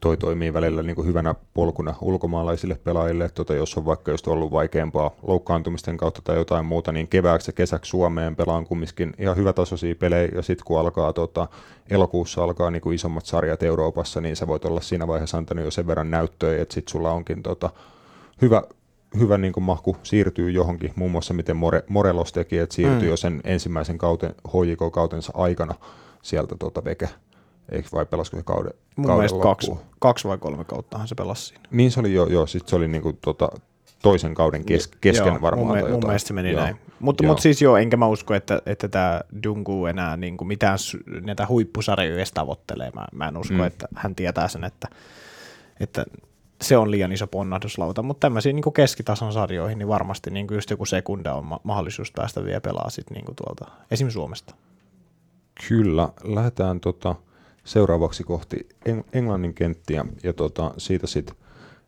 toi toimii välillä niin kuin hyvänä polkuna ulkomaalaisille pelaajille, tota, jos on vaikka just ollut vaikeampaa loukkaantumisten kautta tai jotain muuta, niin kevääksi ja kesäksi Suomeen pelaan kumminkin ihan hyvätasoisia pelejä, ja sitten kun alkaa tota, elokuussa alkaa niin kuin isommat sarjat Euroopassa, niin sä voit olla siinä vaiheessa antanut jo sen verran näyttöä, että sitten sulla onkin tota, hyvä, hyvä niin kuin mahku siirtyy johonkin, muun muassa miten More, Morelos teki, että siirtyy Mm. mm. jo sen ensimmäisen kauten, HJK-kautensa aikana sieltä tota veke, eikö vai pelasiko se kauden, Mun kauden mielestä kaksi, kaksi vai kolme kauttahan se pelasi siinä. Niin se oli jo, joo, sit se oli niinku tota, toisen kauden kes, kesken joo, varmaan. Mun, tai mun jotain. mielestä se meni Joo. näin. Mutta mut siis joo, enkä mä usko, että, että tämä Dungu enää niin kuin mitään näitä huippusarjoja edes tavoittelee. Mä, mä en usko, Mm. että hän tietää sen, että, että se on liian iso ponnahduslauta, mutta tämmöisiin niin keskitason sarjoihin, niin varmasti niin just joku sekunda on ma- mahdollisuus päästä vielä pelaa sit niin tuolta, esim. Suomesta. Kyllä, lähdetään tota, seuraavaksi kohti Eng- Englannin kenttiä ja tota, siitä sitten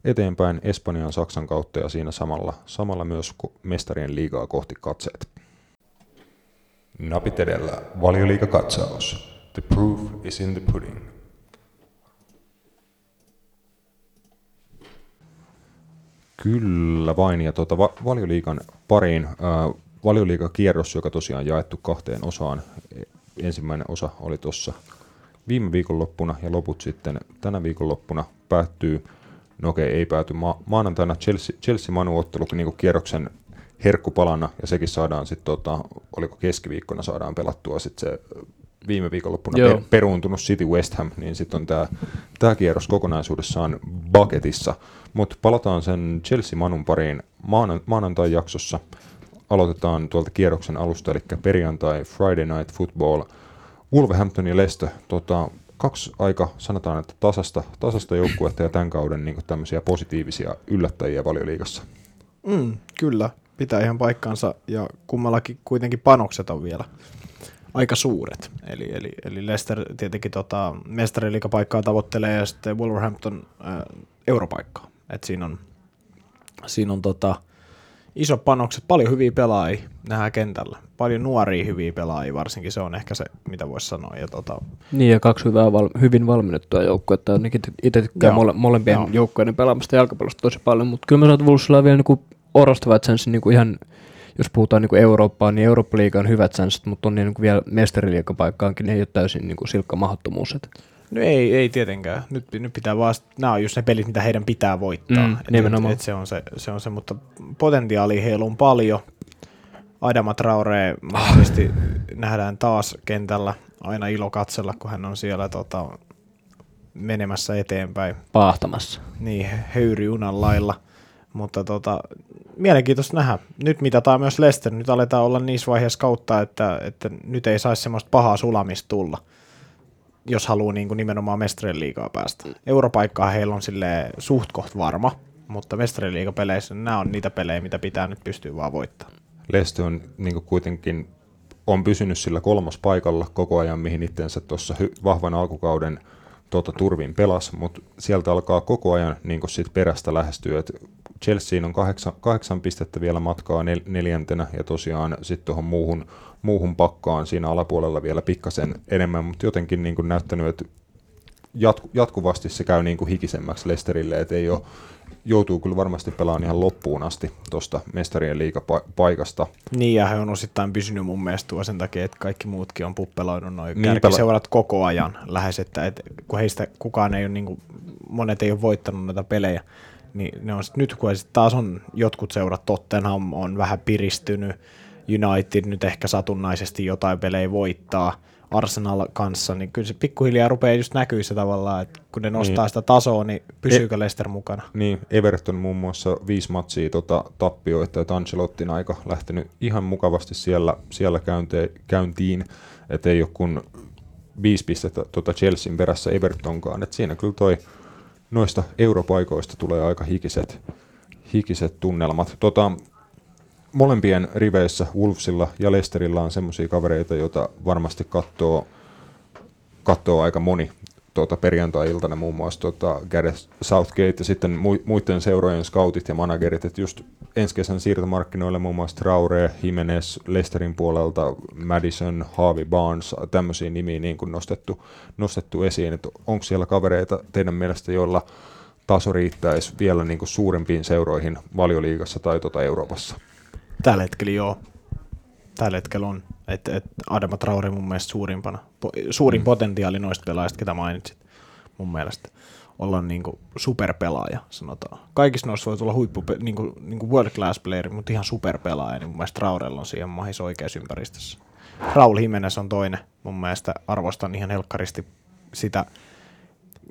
eteenpäin Espanjan Saksan kautta ja siinä samalla, samalla myös mestarien liigaa kohti katseet. Napit edellä, valioliikakatsaus. The proof is in the pudding. Kyllä vain, ja tuota, va- valioliikan pariin äh, valioliigakierros, joka tosiaan jaettu kahteen osaan. Ensimmäinen osa oli tuossa viime viikonloppuna ja loput sitten tänä viikonloppuna päättyy, no okei, ei pääty ma- maanantaina Chelsea, Chelsea-Manu-ottelu niin kierroksen herkkupalana ja sekin saadaan sitten, tota, oliko keskiviikkona saadaan pelattua sitten se viime viikonloppuna Joo. per, peruuntunut City West Ham, niin sitten on tämä tää kierros kokonaisuudessaan bucketissa. Mutta palataan sen Chelsea-Manun pariin maanan, maanantai-jaksossa. Aloitetaan tuolta kierroksen alusta, eli perjantai Friday Night Football. Wolverhampton ja Leicester, tota, kaksi aika, sanotaan, että tasasta, tasasta joukkuetta ja tämän kauden niin tämmöisiä positiivisia yllättäjiä valioliigassa. Mm, kyllä, pitää ihan paikkansa ja kummallakin kuitenkin panokset on vielä aika suuret. Eli, eli, eli Leicester tietenkin tota, mestariliikapaikkaa tavoittelee ja sitten Wolverhampton ää, europaikkaa. Et siinä on, siinä on tota, iso panokset, paljon hyviä pelaajia nähdään kentällä. Paljon nuoria hyviä pelaajia varsinkin, se on ehkä se, mitä voisi sanoa. Ja tota, Niin, ja kaksi hyvää, val- hyvin valmennettua joukkuetta. Ainakin itse tykkään Joo. mole- molempien Joo. joukkueiden pelaamasta jalkapallosta tosi paljon, mutta kyllä mä sanon, että Wolvesilla on vielä niinku orastavat chanssit niinku ihan, jos puhutaan niinku Eurooppaan, niin Eurooppa-liiga on hyvät chanssit, mutta on niinku vielä mestariliikapaikkaankin, niin ei ole täysin niinku silkka mahdottomuus. Et. No ei, ei tietenkään. Nyt, nyt pitää vaan, nämä on just ne pelit, mitä heidän pitää voittaa. Mm, Et- nimenomaan. Et, et se, on se, se on se, mutta potentiaalia heillä on paljon. Adama Traore mahdollisesti nähdään taas kentällä. Aina ilo katsella, kun hän on siellä tota, menemässä eteenpäin. Paahtamassa. Niin, höyryjunan lailla. Mutta tota, mielenkiintoista nähdä. Nyt mitataan myös Leicester. Nyt aletaan olla niissä vaiheissa kautta, että, että nyt ei saisi semmoista pahaa sulamista tulla jos haluaa niin kuin nimenomaan mestarien liigaa päästä. Europaikkaa heillä on sille suht koht varma, mutta mestarien liigapeleissä nämä on niitä pelejä, mitä pitää nyt pystyä vaan voittamaan. Leicester on niin kuitenkin on pysynyt sillä kolmospaikalla koko ajan, mihin itsensä tuossa hy- vahvan alkukauden tuota, turvin pelas, mutta sieltä alkaa koko ajan niin sit perästä lähestyä. Et Chelseain on kahdeksan, kahdeksan pistettä vielä matkaa nel, neljäntenä ja tosiaan sitten tuohon muuhun, muuhun pakkaan siinä alapuolella vielä pikkasen enemmän, mutta jotenkin niin näyttänyt, että jatku, jatkuvasti se käy niin kuin hikisemmäksi Leicesterille, että ei ole, joutuu kyllä varmasti pelaamaan ihan loppuun asti tuosta mestarien liigapaikasta. Niin, ja he on osittain pysynyt mun mielestä tuo sen takia, että kaikki muutkin on puppeloinut noin Niin, niin, pela- kärkiseurat koko ajan lähes, että, että kun heistä kukaan ei ole, niin kuin, monet ei ole voittanut näitä pelejä, niin ne on sit, nyt kun sit taas on jotkut seurat, Tottenham on vähän piristynyt, United nyt ehkä satunnaisesti jotain pelejä voittaa, Arsenal kanssa, niin kyllä se pikkuhiljaa rupeaa just näkyy se tavallaan, että kun ne nostaa Niin. sitä tasoa, niin pysyykö Leicester mukana? Niin, Everton muun muassa viisi matsia tota, tappioita, että Ancelottin aika lähtenyt ihan mukavasti siellä, siellä käynte, käyntiin, että ei ole kun viisi pistettä tota Chelsean perässä Evertonkaan, että siinä kyllä toi noista europaikoista tulee aika hikiset, hikiset tunnelmat. Tota, molempien riveissä Wolvesilla ja Leicesterillä on semmoisia kavereita, joita varmasti katsoo, katsoo aika moni tuota, perjantai-iltana muun muassa tuota, Gareth Southgate ja sitten mu- muiden seurojen scoutit ja managerit, että just ensi kesän siirtomarkkinoille muun muassa Traore, Jimenez, Leicesterin puolelta, Madison, Harvey Barnes, tämmöisiä nimiä niin kuin nostettu, nostettu esiin, että onko siellä kavereita teidän mielestä, joilla taso riittäisi vielä niin kuin suurempiin seuroihin valioliigassa tai tuota Euroopassa? Tällä hetkellä joo. Tällä hetkellä on. Et, et Adama Traore mun mielestä suurimpana. Po, suurin mm. potentiaali noista pelaajista, ketä mainitsit mun mielestä. Olla niinku superpelaaja, sanotaan. Kaikista noista voi tulla huippu, niinku, niinku world class player, mutta ihan superpelaaja, niin mun mielestä Traorella on siihen mahis oikeassa ympäristössä. Raul Jimenez on toinen. Mun mielestä arvostan ihan helkkaristi sitä,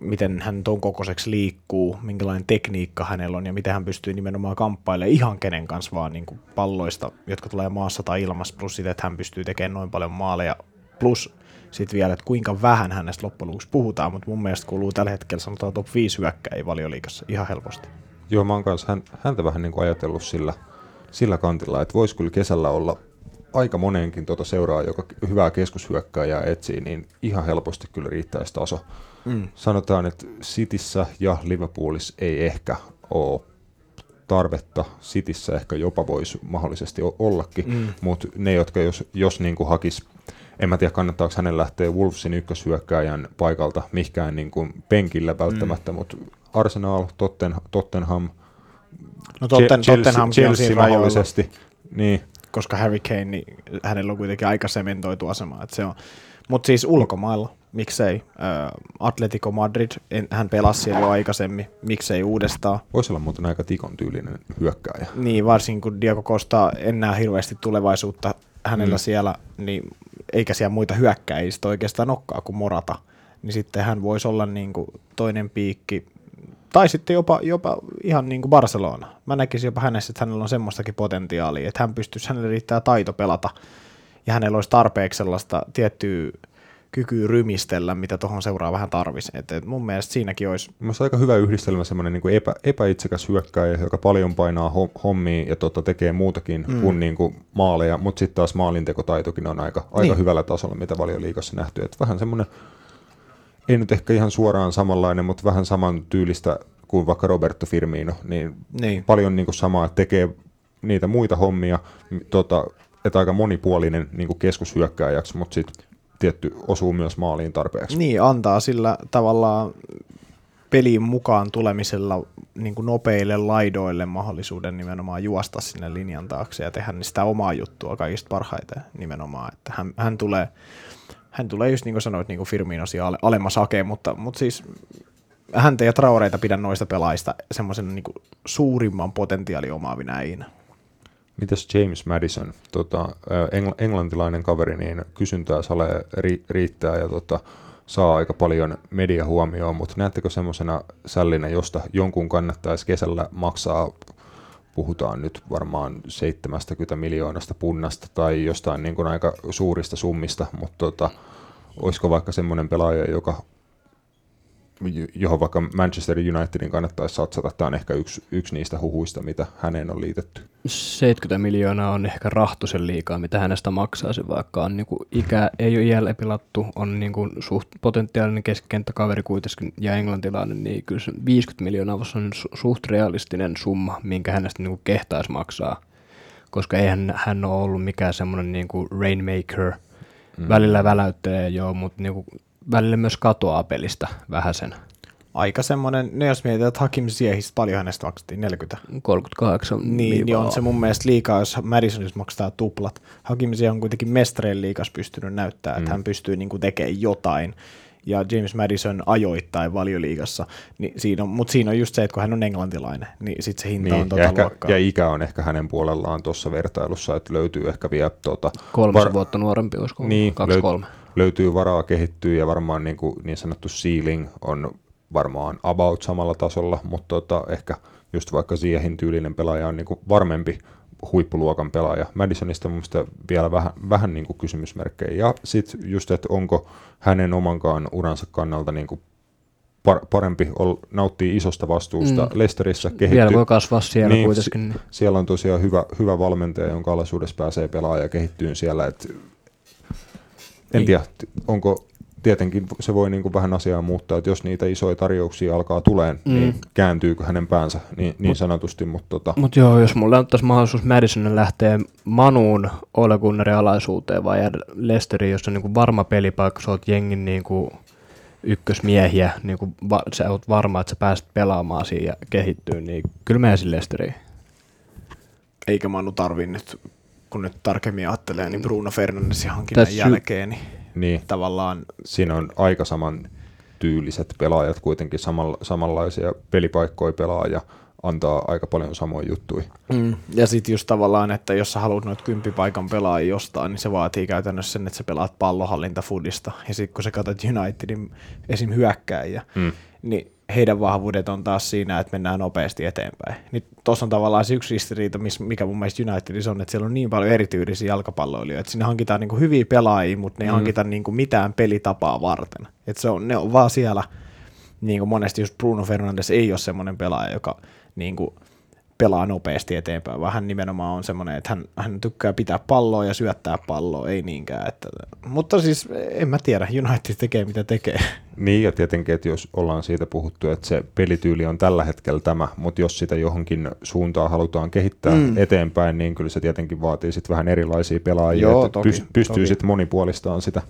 miten hän ton kokoiseksi liikkuu, minkälainen tekniikka hänellä on ja miten hän pystyy nimenomaan kamppailemaan ihan kenen kanssa vaan niin kuin palloista, jotka tulee maassa tai ilmassa, plus sitä, että hän pystyy tekemään noin paljon maaleja, plus sitten vielä, että kuinka vähän hänestä loppujen lopuksi puhutaan, mutta mun mielestä kuuluu tällä hetkellä sanotaan top 5 hyökkäjä valioliikassa ihan helposti. Joo, mä oon kanssa hän, häntä vähän niin kuin ajatellut sillä, sillä kantilla, että voisi kyllä kesällä olla aika moneenkin tuota seuraa, joka hyvää keskushyökkääjää etsii, niin ihan helposti kyllä riittäisi taso. Mm. Sanotaan, että Cityssä ja Liverpoolissa ei ehkä ole tarvetta. Cityssä ehkä jopa voisi mahdollisesti ollakin, mm. mutta ne, jotka jos, jos niin kuin hakis, en mä tiedä kannattaako hänen lähteä Wolvesin ykköshyökkääjän paikalta mihinkään niin kuin penkillä välttämättä, mm. mutta Arsenal, Totten, Tottenham, No Totten, Chelsea, Tottenhamkin on Chelsea rajoilla. mahdollisesti, niin koska Harry Kane, niin hänellä on kuitenkin aika sementoitu asema. Että se on. Mutta siis ulkomailla, miksei. Ö, Atletico Madrid, en, hän pelasi siellä jo aikaisemmin, miksei uudestaan. Voisi olla muuten aika tikon tyylinen hyökkääjä. Niin, varsinkin kun Diego Costa en näe hirveästi tulevaisuutta hänellä mm. siellä, niin eikä siellä muita hyökkäjistä oikeastaan olekaan kuin Morata. Niin sitten hän voisi olla niin kuin toinen piikki, tai sitten jopa, jopa ihan niin kuin Barcelona. Mä näkisin jopa hänessä, että hänellä on semmoistakin potentiaalia, että hän pystyisi, hänelle riittää taito pelata, ja hänellä olisi tarpeeksi sellaista tiettyä kykyä rymistellä, mitä tuohon seuraa vähän tarvisi. Et, et mun mielestä siinäkin olisi... Mielestäni aika hyvä yhdistelmä semmoinen niin epä, epäitsekäs hyökkääjä, joka paljon painaa hommia ja tota, tekee muutakin mm. kuin, niin kuin maaleja, mutta sitten taas maalintekotaitokin on aika, aika niin. hyvällä tasolla, mitä valioliikassa nähty. Et vähän semmoinen, ei nyt ehkä ihan suoraan samanlainen, mutta vähän saman tyylistä kuin vaikka Roberto Firmino, niin, niin. paljon niin kuin samaa, että tekee niitä muita hommia, tota, että aika monipuolinen niin kuin keskushyökkääjäksi, mutta sitten tietty osuu myös maaliin tarpeeksi. Niin, antaa sillä tavallaan peliin mukaan tulemisella niin kuin nopeille laidoille mahdollisuuden nimenomaan juosta sinne linjan taakse ja tehdä sitä omaa juttua kaikista parhaiten nimenomaan. Että hän, hän tulee, hän tulee just niin kuin sanoit, niin kuin Firminosi ale, alemmas hakee, mutta, mutta siis häntä ja Traoreita pidän noista pelaajista semmoisen niin suurimman potentiaalin omaavina äinä. Mitäs James Madison, tota, engl- englantilainen kaveri, niin kysyntää sale ri- riittää ja tota, saa aika paljon mediahuomioon, mutta näettekö semmoisena sällinä, josta jonkun kannattaisi kesällä maksaa, puhutaan nyt varmaan 70 miljoonasta punnasta tai jostain niin kuin aika suurista summista, mutta tota, olisiko vaikka semmoinen pelaaja, joka johon vaikka Manchester Unitedin kannattaisi satsata. Tämä on ehkä yksi, yksi niistä huhuista, mitä häneen on liitetty. 70 miljoonaa on ehkä rahtusen liikaa, mitä hänestä maksaa se, vaikka on niin kuin ikä, ei ole iällä pilattu, on niin kuin suht potentiaalinen keskikenttäkaveri kuitenkin ja englantilainen, niin kyllä se 50 miljoonaa on suht realistinen summa, minkä hänestä niin kuin kehtaisi maksaa, koska eihän hän ole ollut mikään semmoinen niin kuin rainmaker, mm. välillä väläyttelee jo, mutta niin kuin välillä myös katoaa pelistä vähän sen. Aika semmoinen, no jos mietitään, että Hakim Ziehistä paljon hänestä maksettiin, 40. 38 Niin, niin on se mun mielestä liikaa, jos Madisonissa maksaa tuplat. Hakim Ziyech on kuitenkin mestareen liikas pystynyt näyttää, mm. että hän pystyy niin kuin tekemään jotain ja James Madison ajoittain valioliigassa, niin siinä on, mutta siinä on just se, että kun hän on englantilainen, niin sitten se hinta niin, on tota ja, ehkä, luokkaa. ja ikä on ehkä hänen puolellaan tuossa vertailussa, että löytyy ehkä vielä... Tuota, Kolme var... vuotta nuorempi, olisiko niin, kaksi löyt, kolme löytyy varaa kehittyä ja varmaan niin, kuin niin sanottu ceiling on varmaan about samalla tasolla, mutta tota, ehkä just vaikka Ziehin tyylinen pelaaja on niin kuin varmempi huippuluokan pelaaja. Madisonista mun vielä vähän, vähän niin kuin kysymysmerkkejä. Ja sitten just, että onko hänen omankaan uransa kannalta niin kuin parempi ol, nauttii isosta vastuusta mm. Lesterissä. Kehitty. Vielä voi kasvaa siellä niin, kuitenkin. Siellä on tosiaan hyvä, hyvä valmentaja, jonka alaisuudessa pääsee pelaaja kehittyyn siellä. Et en niin. tiedä, onko tietenkin se voi niin kuin vähän asiaa muuttaa, että jos niitä isoja tarjouksia alkaa tuleen, mm. niin kääntyykö hänen päänsä niin, niin mut, sanotusti. Mutta tota. mut joo, jos mulla antaisi mahdollisuus Madisonin lähteä Manuun Ole Gunnarin alaisuuteen vai Lesteriin, jossa on niin kuin varma pelipaikka, sä oot jengin niin kuin ykkösmiehiä, niin kuin va- sä oot varma, että sä pääset pelaamaan siihen ja kehittyy, niin kyllä mä Lesteriin. Eikä Manu tarvii nyt kun nyt tarkemmin ajattelee, niin Bruno Fernandes hankinnan Tässä jälkeen, niin, niin tavallaan... Siinä on aika saman tyyliset pelaajat kuitenkin samalla, samanlaisia pelipaikkoja pelaa ja antaa aika paljon samoja juttuja. Mm. Ja sitten just tavallaan, että jos sä haluat noita kymppipaikan pelaajia jostain, niin se vaatii käytännössä sen, että sä pelaat pallohallintafudista. Ja sitten kun sä katsot Unitedin esim. hyökkääjiä, mm. niin heidän vahvuudet on taas siinä, että mennään nopeasti eteenpäin. Niin tuossa on tavallaan se yksi ristiriita, mikä mun mielestä Unitedissa on, että siellä on niin paljon erityydisiä jalkapalloilijoita, että sinne hankitaan niin kuin hyviä pelaajia, mutta ne ei mm. hankita niin kuin mitään pelitapaa varten. Että se on, ne on vaan siellä, niin kuin monesti just Bruno Fernandes ei ole semmoinen pelaaja, joka niin kuin pelaa nopeasti eteenpäin, vaan hän nimenomaan on semmoinen, että hän, hän tykkää pitää palloa ja syöttää palloa, ei niinkään. Että, mutta siis en mä tiedä, United tekee mitä tekee. Niin ja tietenkin, että jos ollaan siitä puhuttu, että se pelityyli on tällä hetkellä tämä, mutta jos sitä johonkin suuntaan halutaan kehittää mm. eteenpäin, niin kyllä se tietenkin vaatii sitten vähän erilaisia pelaajia, Joo, että toki, pystyy sitten monipuolistamaan sitä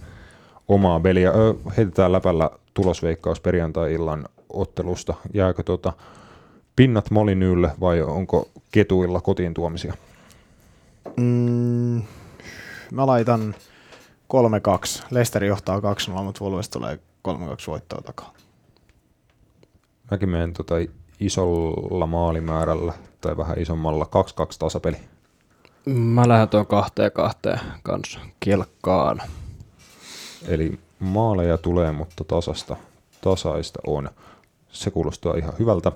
omaa peliä. heitetään läpällä tulosveikkaus perjantai-illan ottelusta. Jääkö tota, pinnat molinyylle vai onko ketuilla kotiin tuomisia? Mm, mä laitan 3-2. Leicester johtaa 2-0, mutta Wolves tulee 3-2 voittoa takaa. Mäkin menen tota isolla maalimäärällä tai vähän isommalla 2-2 tasapeli. Mä lähden tuon kahteen kahteen kanssa kelkkaan. Eli maaleja tulee, mutta tasasta, tasaista on. Se kuulostaa ihan hyvältä.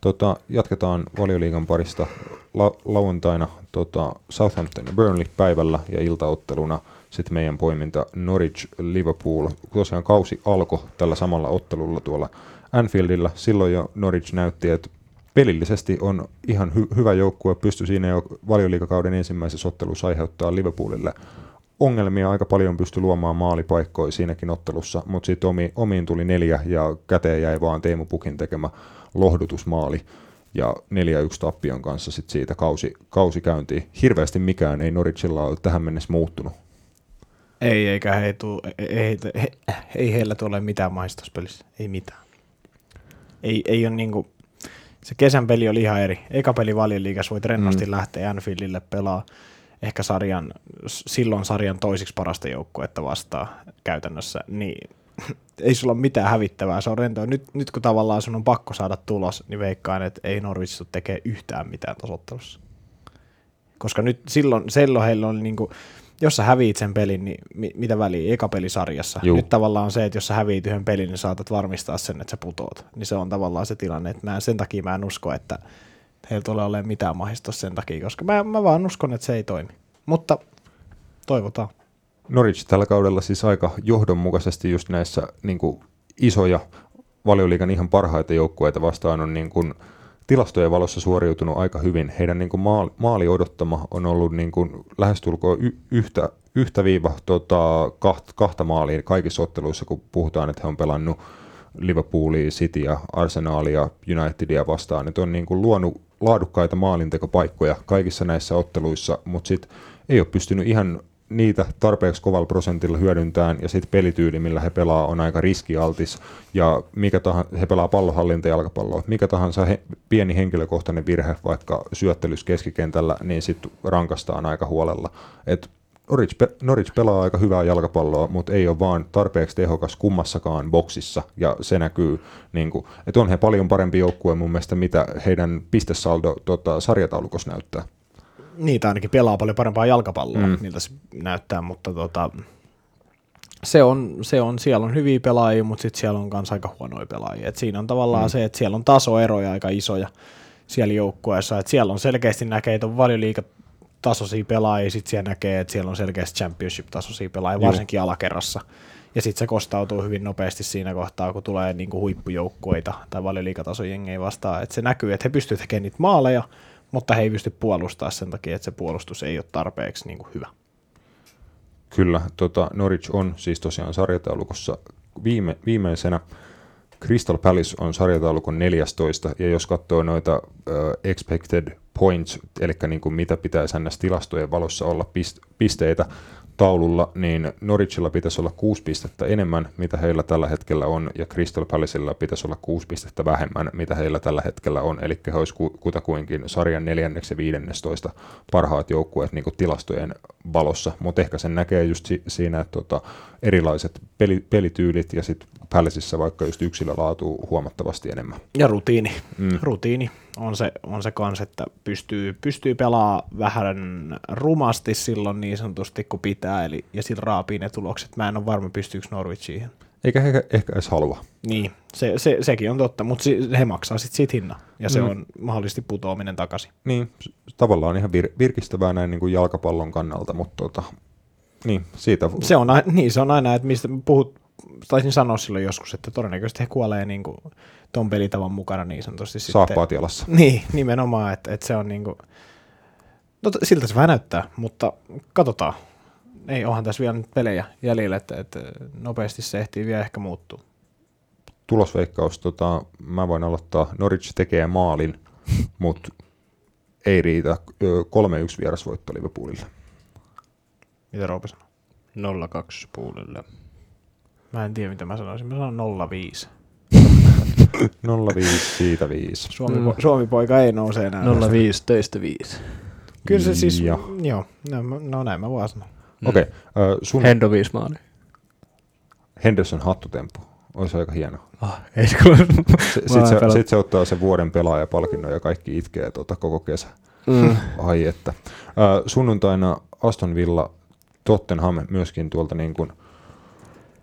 Tota, jatketaan valioliigan parista la- lauantaina tota, Southampton ja Burnley päivällä ja iltaotteluna sitten meidän poiminta Norwich Liverpool. Tosiaan kausi alkoi tällä samalla ottelulla tuolla Anfieldilla. Silloin jo Norwich näytti, että pelillisesti on ihan hy- hyvä joukkue, pystyi siinä jo valioliikakauden ensimmäisessä ottelussa aiheuttaa Liverpoolille ongelmia, aika paljon pystyi luomaan maalipaikkoja siinäkin ottelussa, mutta sitten omi, omiin tuli neljä ja käteen jäi vaan Teemu Pukin tekemä lohdutusmaali ja 4-1 tappion kanssa sit siitä kausi, kausi käyntiin. Hirveästi mikään ei Norwichilla ole tähän mennessä muuttunut. Ei, eikä he tuu, ei, ei, he, ei heillä tule mitään maistospelissä. Ei mitään. Ei, ei ole niinku, se kesän peli oli ihan eri. Eka peli valioliigassa voit rennosti mm. lähteä Anfieldille pelaa ehkä sarjan, silloin sarjan toisiksi parasta joukkuetta vastaan käytännössä, niin *laughs* ei sulla ole mitään hävittävää, se on rentoa. Nyt, nyt kun tavallaan sun on pakko saada tulos, niin veikkaan, että ei Norwich tekee yhtään mitään tasottelussa. Koska nyt silloin, silloin heillä oli niinku, jos sä häviit sen pelin, niin mi- mitä väliä, eka peli sarjassa. Juu. Nyt tavallaan on se, että jos sä häviit yhden pelin, niin saatat varmistaa sen, että sä putoat. Niin se on tavallaan se tilanne, että mä en, sen takia mä en usko, että heillä tulee olemaan mitään mahdollisuutta sen takia, koska mä, mä vaan uskon, että se ei toimi. Mutta toivotaan. Norwich tällä kaudella siis aika johdonmukaisesti just näissä niin kuin isoja valioliigan ihan parhaita joukkueita vastaan on niin kuin tilastojen valossa suoriutunut aika hyvin. Heidän niin kuin maali, maali odottama on ollut niin kuin lähestulkoon y, yhtä, yhtä viiva tota, kahta, kahta maalia kaikissa otteluissa, kun puhutaan, että he on pelannut Liverpoolia, Cityä, Arsenalia, Unitedia vastaan. Että on niin kuin luonut laadukkaita maalintekopaikkoja kaikissa näissä otteluissa, mutta sitten ei ole pystynyt ihan niitä tarpeeksi kovalla prosentilla hyödyntämään, ja sitten pelityyli, millä he pelaa, on aika riskialtis, ja mikä tahansa, he pelaa pallohallinta jalkapalloa. Mikä tahansa he, pieni henkilökohtainen virhe, vaikka syöttelys keskikentällä, niin sitten rankastaan aika huolella. Et Norwich, pe- Norwich pelaa aika hyvää jalkapalloa, mutta ei ole vaan tarpeeksi tehokas kummassakaan boksissa, ja se näkyy, niin kuin, että on he paljon parempi joukkue mun mielestä, mitä heidän pistesaldo tota, sarjataulukossa näyttää. Niitä ainakin pelaa paljon parempaa jalkapalloa, mm. Miltä se näyttää, mutta tota, se on, se on, siellä on hyviä pelaajia, mutta sitten siellä on myös aika huonoja pelaajia. Et siinä on tavallaan mm. se, että siellä on tasoeroja aika isoja siellä joukkueessa. Et siellä on selkeästi näkee, että on valioliikatasoisia pelaajia, sitten siellä näkee, että siellä on selkeästi championship-tasoisia pelaajia, varsinkin alakerrassa. Ja sitten se kostautuu hyvin nopeasti siinä kohtaa, kun tulee niinku huippujoukkueita tai valioliikatason jengejä vastaan. Et se näkyy, että he pystyvät tekemään niitä maaleja, mutta he ei pysty puolustamaan sen takia, että se puolustus ei ole tarpeeksi niinku hyvä. Kyllä, tota, Norwich on siis tosiaan sarjataulukossa viime, viimeisenä. Crystal Palace on sarjataulukon 14, ja jos katsoo noita uh, expected points, eli niin kuin mitä pitäisi ns. tilastojen valossa olla pist- pisteitä taululla, niin Norwichilla pitäisi olla kuusi pistettä enemmän, mitä heillä tällä hetkellä on, ja Crystal Palacella pitäisi olla kuusi pistettä vähemmän, mitä heillä tällä hetkellä on, eli he olisi ku- kutakuinkin sarjan neljänneksi ja viidennestoista parhaat joukkueet niin tilastojen valossa, mutta ehkä sen näkee just si- siinä, että tota, erilaiset peli- pelityylit ja sitten Palaceissa vaikka just yksilölaatu huomattavasti enemmän. Ja rutiini. Mm. Rutiini on se, on se kans, että pystyy, pystyy pelaamaan vähän rumasti silloin niin sanotusti kun pitää, eli, ja sillä raapii ne tulokset. Mä en ole varma, pystyykö Norwich siihen. Eikä he ehkä edes halua. Niin, se, se, sekin on totta, mutta he maksaa sitten sit hinnan, ja se Mm. on mahdollisesti putoaminen takaisin. Niin, tavallaan ihan vir- virkistävää näin niin kuin jalkapallon kannalta, mutta tota, niin, siitä Se on, ai- niin, se on aina, että mistä puhut, taisin sanoa silloin joskus, että todennäköisesti he kuolee niin kuin ton pelitavan mukana niin sanotusti saappaat jalassa. *laughs* Niin, nimenomaan, että, että se on niinku, no t- siltä se vähän näyttää, mutta katsotaan. Ei, onhan tässä vielä nyt pelejä jäljellä, että, että nopeasti se ehtii vielä ehkä muuttuu. Tulosveikkaus, tota, mä voin aloittaa, Norwich tekee maalin, *laughs* mutta ei riitä. Ö, 3-1 vierasvoitto Liverpoolille. Mitä Roope sanoo? 0-2 puolelle. Mä en tiedä, mitä mä sanoisin. Mä sanon 05. 0-5, siitä 5. Suomi, Mm. mm. Suomi poika ei nouse enää. 0-5 töistä 5. Kyllä se siis, Ja, joo, no, no näin mä vaan sanon. okei, okay, sun Hendo viisi maali. Henderson hattutemppu, olisi aika hieno. Ah, ei se *laughs* kyllä. Sitten se, sit se ottaa sen vuoden pelaajapalkinnon ja kaikki itkee tota koko kesä. Mm. Ai että. Ää, sunnuntaina Aston Villa Tottenham myöskin tuolta niin kuin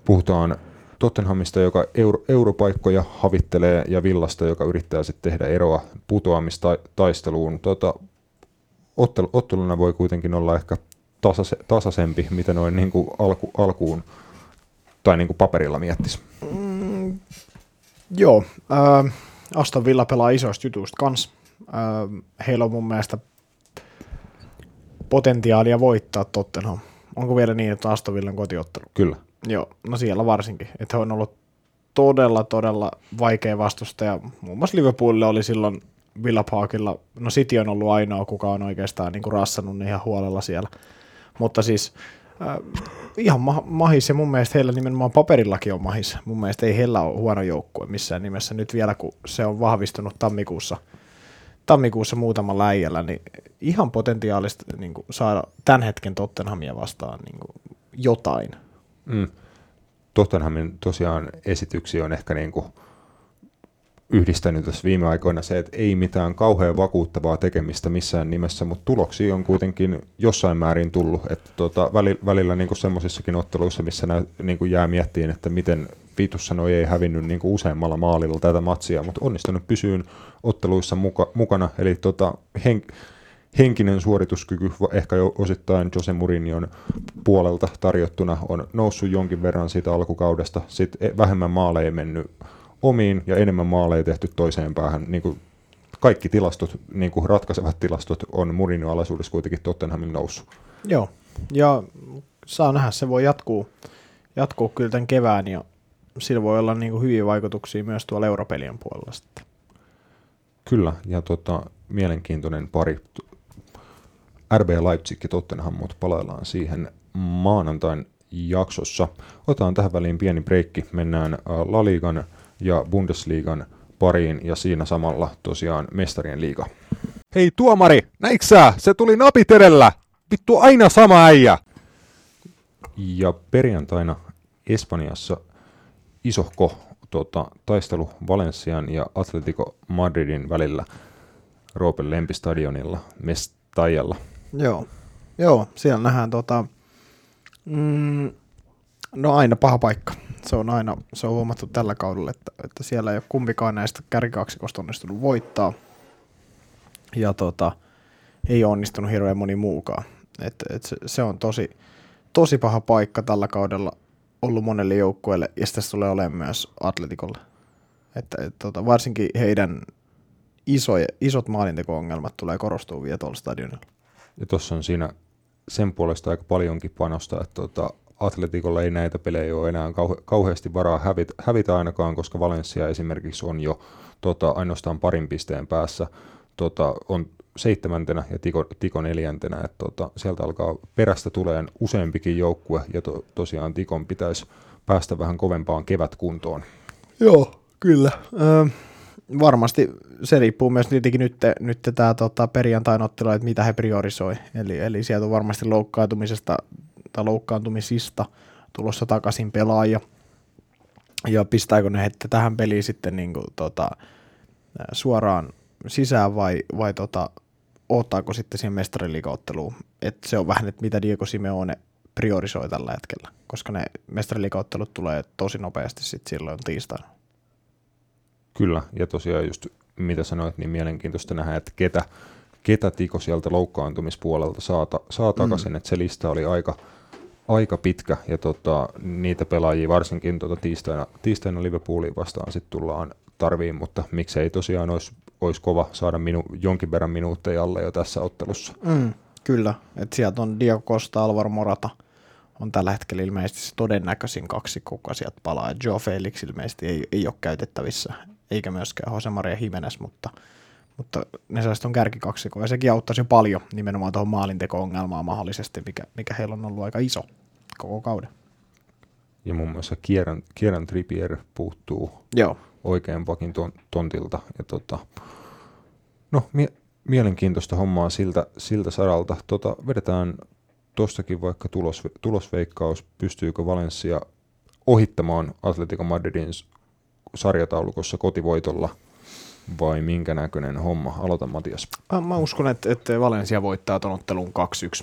puhutaan Tottenhamista, joka euro, europaikkoja havittelee ja Villasta, joka yrittää sitten tehdä eroa putoamistaisteluun. Tota, ottel, otteluna voi kuitenkin olla ehkä tasase, tasaisempi, mitä noin niin kuin alku, alkuun tai niin kuin paperilla miettisi. Mm, joo, äh, Aston Villa pelaa isoista jutuista kans. Äh, heillä on mun mielestä potentiaalia voittaa Tottenham. Onko vielä niin, että Aston Villan kotiottelu? Kyllä. Joo, no siellä varsinkin. Että on ollut todella, todella vaikea vastustaja. Muun muassa Liverpoolille oli silloin Villa Parkilla, no City on ollut ainoa, kuka on oikeastaan niin kuin rassannut ihan huolella siellä. Mutta siis äh, ihan ma- mahis ja mun mielestä heillä nimenomaan paperillakin on mahis. Mun mielestä ei heillä ole huono joukkue missään nimessä. Nyt vielä kun se on vahvistunut tammikuussa, tammikuussa muutama läijällä, niin ihan potentiaalista niin kuin saada tämän hetken Tottenhamia vastaan niin kuin jotain. Mm. Tottenhamin tosiaan esityksiä on ehkä niin kuin yhdistänyt tässä viime aikoina se, että ei mitään kauhean vakuuttavaa tekemistä missään nimessä, mutta tuloksia on kuitenkin jossain määrin tullut. Että tota, välillä, niin semmoisissakin otteluissa, missä nä, niin kuin jää miettiin, että miten Vitus sanoi ei hävinnyt niin kuin useammalla maalilla tätä matsia, mutta onnistunut pysyyn otteluissa muka, mukana. Eli tota, hen, henkinen suorituskyky ehkä jo osittain Jose Mourinhon puolelta tarjottuna on noussut jonkin verran siitä alkukaudesta. Sitten vähemmän maaleja mennyt omiin ja enemmän maaleja tehty toiseen päähän. Niin kuin kaikki tilastot, niin kuin ratkaisevat tilastot, on Mourinhon alaisuudessa kuitenkin Tottenhamin noussut. Joo, ja saa nähdä, se voi jatkuu, jatkuu kyllä tämän kevään ja sillä voi olla niin kuin hyviä vaikutuksia myös tuolla europelien puolella sitten. Kyllä, ja tota, mielenkiintoinen pari. RB Leipzig ja Tottenham, mutta palaillaan siihen maanantain jaksossa. Otetaan tähän väliin pieni breikki. Mennään äh, La Ligan ja Bundesliigan pariin ja siinä samalla tosiaan mestarien liiga. Hei tuomari, näitkö sä? Se tuli napit edellä. Vittu aina sama äijä. Ja perjantaina Espanjassa isohko tota, taistelu Valensian ja Atletico Madridin välillä Roopen lempistadionilla Mestajalla. Joo, joo siellä nähdään tota, mm, no aina paha paikka. Se on aina, se on huomattu tällä kaudella, että, että siellä ei ole kumpikaan näistä kärkikaksikosta onnistunut voittaa. Ja tota, ei ole onnistunut hirveän moni muukaan. Et, et se, se, on tosi, tosi paha paikka tällä kaudella ollut monelle joukkueelle, ja sitä tulee olemaan myös Atletikolle. Että, et, tota, varsinkin heidän isoja, isot maalinteko-ongelmat tulee korostua vielä tuolla stadionilla. Ja tuossa on siinä sen puolesta aika paljonkin panosta, että tota, Atletikolla ei näitä pelejä ole enää kauhe- kauheasti varaa hävitä, hävitä ainakaan, koska Valencia esimerkiksi on jo tota, ainoastaan parin pisteen päässä. Tota, on seitsemäntenä ja Tiko, Tiko neljäntenä, että tota, sieltä alkaa perästä tuleen useampikin joukkue, ja to, tosiaan Tikon pitäisi päästä vähän kovempaan kevätkuntoon. Joo, kyllä. Öö, varmasti se riippuu myös tietenkin nyt, nyt tämä tota, perjantain ottelu, että mitä he priorisoi. Eli, eli sieltä on varmasti loukkaantumisesta tai loukkaantumisista tulossa takaisin pelaaja. Ja pistääkö ne hette tähän peliin sitten niin kuin, tota, suoraan sisään vai, vai tota, ottaako sitten siihen mestariliikaotteluun. Et se on vähän, että mitä Diego Simeone priorisoi tällä hetkellä, koska ne mestariliikaottelut tulee tosi nopeasti sitten silloin tiistaina. Kyllä, ja tosiaan just mitä sanoit, niin mielenkiintoista nähdä, että ketä, ketä Tiko sieltä loukkaantumispuolelta saa, saa takaisin, mm. että se lista oli aika, aika pitkä, ja tota, niitä pelaajia varsinkin tota tiistaina, tiistaina Liverpooliin vastaan sitten tullaan tarviin, mutta miksei tosiaan olisi, olisi kova saada minu, jonkin verran minuutteja alle jo tässä ottelussa. Mm, kyllä, että sieltä on Diego Costa, Alvaro Morata on tällä hetkellä ilmeisesti se todennäköisin kaksi, kuka sieltä palaa. Joe Felix ilmeisesti ei, ei ole käytettävissä, eikä myöskään Jose Maria Jimenez, mutta, mutta ne sellaiset on kärkikaksiko, ja sekin auttaisi jo paljon nimenomaan tuohon maalinteko-ongelmaan mahdollisesti, mikä, mikä heillä on ollut aika iso koko kauden. Ja muun muassa Kieran, Kieran Trippier puuttuu Joo. oikein pakin ton, tontilta. Ja tota, no, mie- mielenkiintoista hommaa siltä, siltä saralta. Tota, vedetään tuostakin vaikka tulos, tulosveikkaus, pystyykö Valencia ohittamaan Atletico Madridin sarjataulukossa kotivoitolla vai minkä näköinen homma? Aloita Matias. Mä, mä uskon, että, että Valencia voittaa ton ottelun 2-1.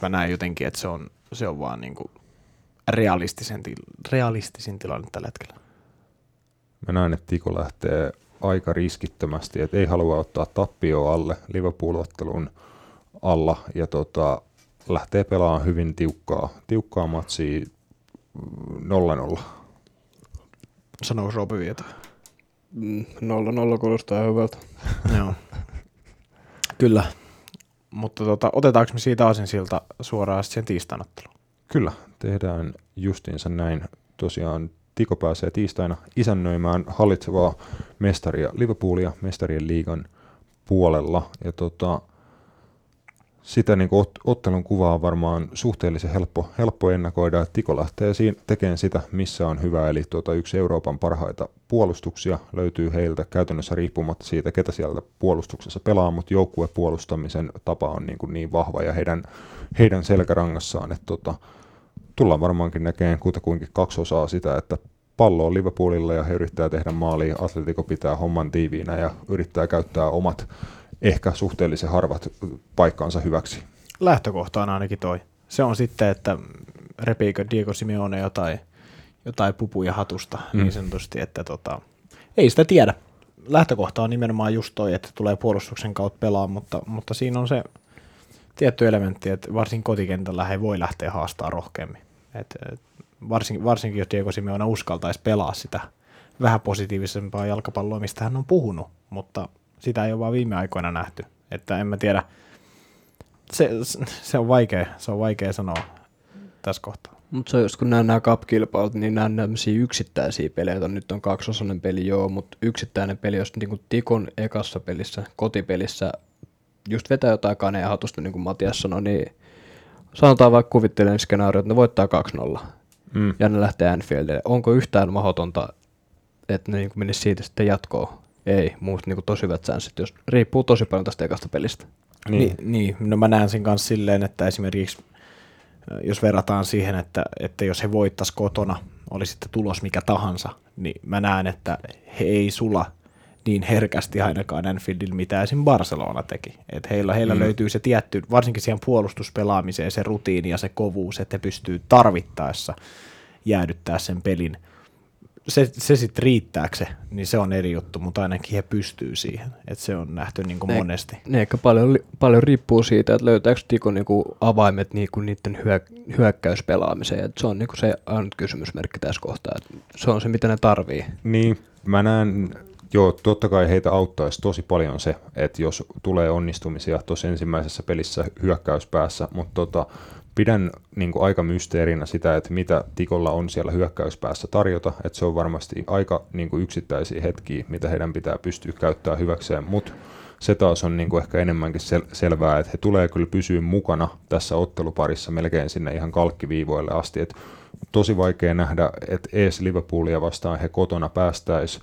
Mä näen jotenkin, että se on, se on vaan niinku realistisen, til, realistisin tilanne tällä hetkellä. Mä näen, että Tiko lähtee aika riskittömästi, että ei halua ottaa tappioa alle Liverpool-ottelun alla ja tota, lähtee pelaamaan hyvin tiukkaa, tiukkaa matsia mm, 0-0. Sanoiko Roope Vieto? Mm, Nolla nolla kuulostaa hyvältä. *laughs* Joo. Kyllä. Mutta tota, otetaanko me siitä aasinsilta suoraan sitten sen tiistainotteluun? Kyllä, tehdään justiinsa näin. Tosiaan Tiko pääsee tiistaina isännöimään hallitsevaa mestaria Liverpoolia mestarien liigan puolella. Ja tota, sitä niin ot, ottelun kuvaa on varmaan suhteellisen helppo, helppo ennakoida. että Tiko lähtee siinä tekemään sitä, missä on hyvä. Eli tuota, yksi Euroopan parhaita puolustuksia löytyy heiltä käytännössä riippumatta siitä, ketä sieltä puolustuksessa pelaa, mutta joukkuepuolustamisen tapa on niin, kuin niin vahva ja heidän, heidän selkärangassaan, että tota, tullaan varmaankin näkemään kutakuinkin kaksi osaa sitä, että pallo on Liverpoolilla ja he yrittää tehdä maalia, Atletico pitää homman tiiviinä ja yrittää käyttää omat ehkä suhteellisen harvat paikkaansa hyväksi. Lähtökohta on ainakin toi. Se on sitten, että repiikö Diego Simeone jotain, jotain pupuja hatusta mm. niin sanotusti, että tota, ei sitä tiedä. Lähtökohta on nimenomaan just toi, että tulee puolustuksen kautta pelaa, mutta, mutta siinä on se tietty elementti, että varsin kotikentällä he voi lähteä haastaa rohkeammin. Et, et, varsin, varsinkin jos Diego Simeone uskaltaisi pelaa sitä vähän positiivisempaa jalkapalloa, mistä hän on puhunut, mutta sitä ei ole vaan viime aikoina nähty. Että en mä tiedä, se, se on vaikea, se on vaikea sanoa tässä kohtaa. Mutta se on just kun nämä, nämä cup-kilpailut, niin nämä on tämmöisiä yksittäisiä pelejä, joita nyt on kaksosainen peli joo, mutta yksittäinen peli, jos niin kuin Tikon ekassa pelissä, kotipelissä, just vetää jotain kanea hatusta, niin kuin Matias sanoi, niin sanotaan vaikka kuvittelen skenaario, että ne voittaa 2-0 Mm. ja ne lähtee Anfieldille. Onko yhtään mahdotonta, että ne niin menisi siitä sitten jatkoon? Ei, muusta niin tosi hyvät chanssit, jos riippuu tosi paljon tästä ekasta pelistä. Niin. Niin, niin, no mä näen sen kanssa silleen, että esimerkiksi jos verrataan siihen, että, että jos he voittais kotona, oli sitten tulos mikä tahansa, niin mä näen, että he ei sula niin herkästi ainakaan Anfieldillä, mitä esim. Barcelona teki. Et heillä, heillä mm. löytyy se tietty, varsinkin siihen puolustuspelaamiseen, se rutiini ja se kovuus, että he pystyy tarvittaessa jäädyttää sen pelin. Se, se sitten riittääkö se, niin se on eri juttu, mutta ainakin he pystyy siihen. Et se on nähty niin kuin Ne- monesti. Ne ehkä paljon, paljon riippuu siitä, että löytääkö Tiko niinku avaimet niinku niiden hyö, hyökkäyspelaamiseen. Et se on niinku se ainut kysymysmerkki tässä kohtaa. Et se on se, mitä ne tarvii. Niin, mä näen, joo, totta kai heitä auttaisi tosi paljon se, että jos tulee onnistumisia tuossa ensimmäisessä pelissä hyökkäyspäässä, mutta tota, pidän niin kuin aika mysteerinä sitä, että mitä Tikolla on siellä hyökkäyspäässä tarjota, että se on varmasti aika niin kuin yksittäisiä hetkiä, mitä heidän pitää pystyä käyttämään hyväkseen, mutta se taas on niin kuin ehkä enemmänkin sel- selvää, että he tulee kyllä pysyä mukana tässä otteluparissa melkein sinne ihan kalkkiviivoille asti, että tosi vaikea nähdä, että ees Liverpoolia vastaan he kotona päästäisi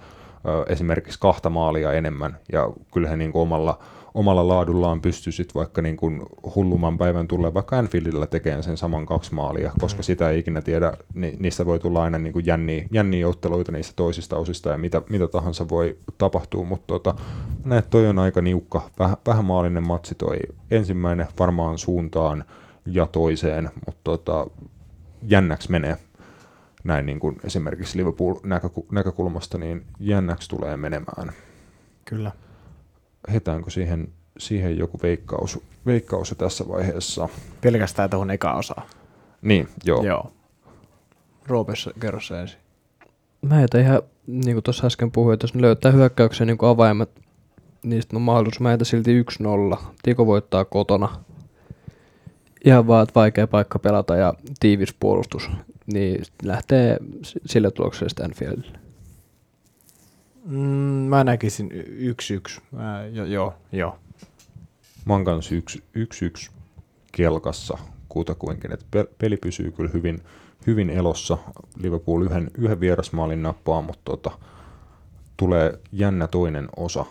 esimerkiksi kahta maalia enemmän, ja kyllä he niin kuin omalla, omalla laadullaan pystyisit vaikka niin kuin hulluman päivän tulee vaikka Anfieldillä tekemään sen saman kaksi maalia, koska sitä ei ikinä tiedä, ni, niistä voi tulla aina niin kuin jänniä, jänniä otteluita niistä toisista osista ja mitä, mitä tahansa voi tapahtua, mutta tota, näet toi on aika niukka, väh, vähän maallinen matsi toi ensimmäinen varmaan suuntaan ja toiseen, mutta tota, jännäksi menee näin niin kuin esimerkiksi Liverpool-näkökulmasta, niin jännäksi tulee menemään. Kyllä. Hetäänkö siihen, siihen joku veikkaus, veikkaus jo tässä vaiheessa? Pelkästään tuohon eka osaan. Niin, joo. Joo. Roopessa kerro se ensin. Mä heitän ihan, niin kuin tuossa äsken puhuin, että jos ne löytää hyökkäyksen niin kuin avaimet, niistä on mahdollisuus. Mä heitän silti 1-0. Tiko voittaa kotona. Ihan vaan, että vaikea paikka pelata ja tiivis puolustus. Niin lähtee sillä tuloksella Stanfieldille. Mm, mä näkisin yksi yksi. Mä, jo, joo, joo. Mä oon kanssa yksi, yksi, yksi kelkassa kutakuinkin, pe- peli pysyy kyllä hyvin, hyvin elossa. Liverpool yhden, yhden vierasmaalin nappaa, mutta tota, tulee jännä toinen osa.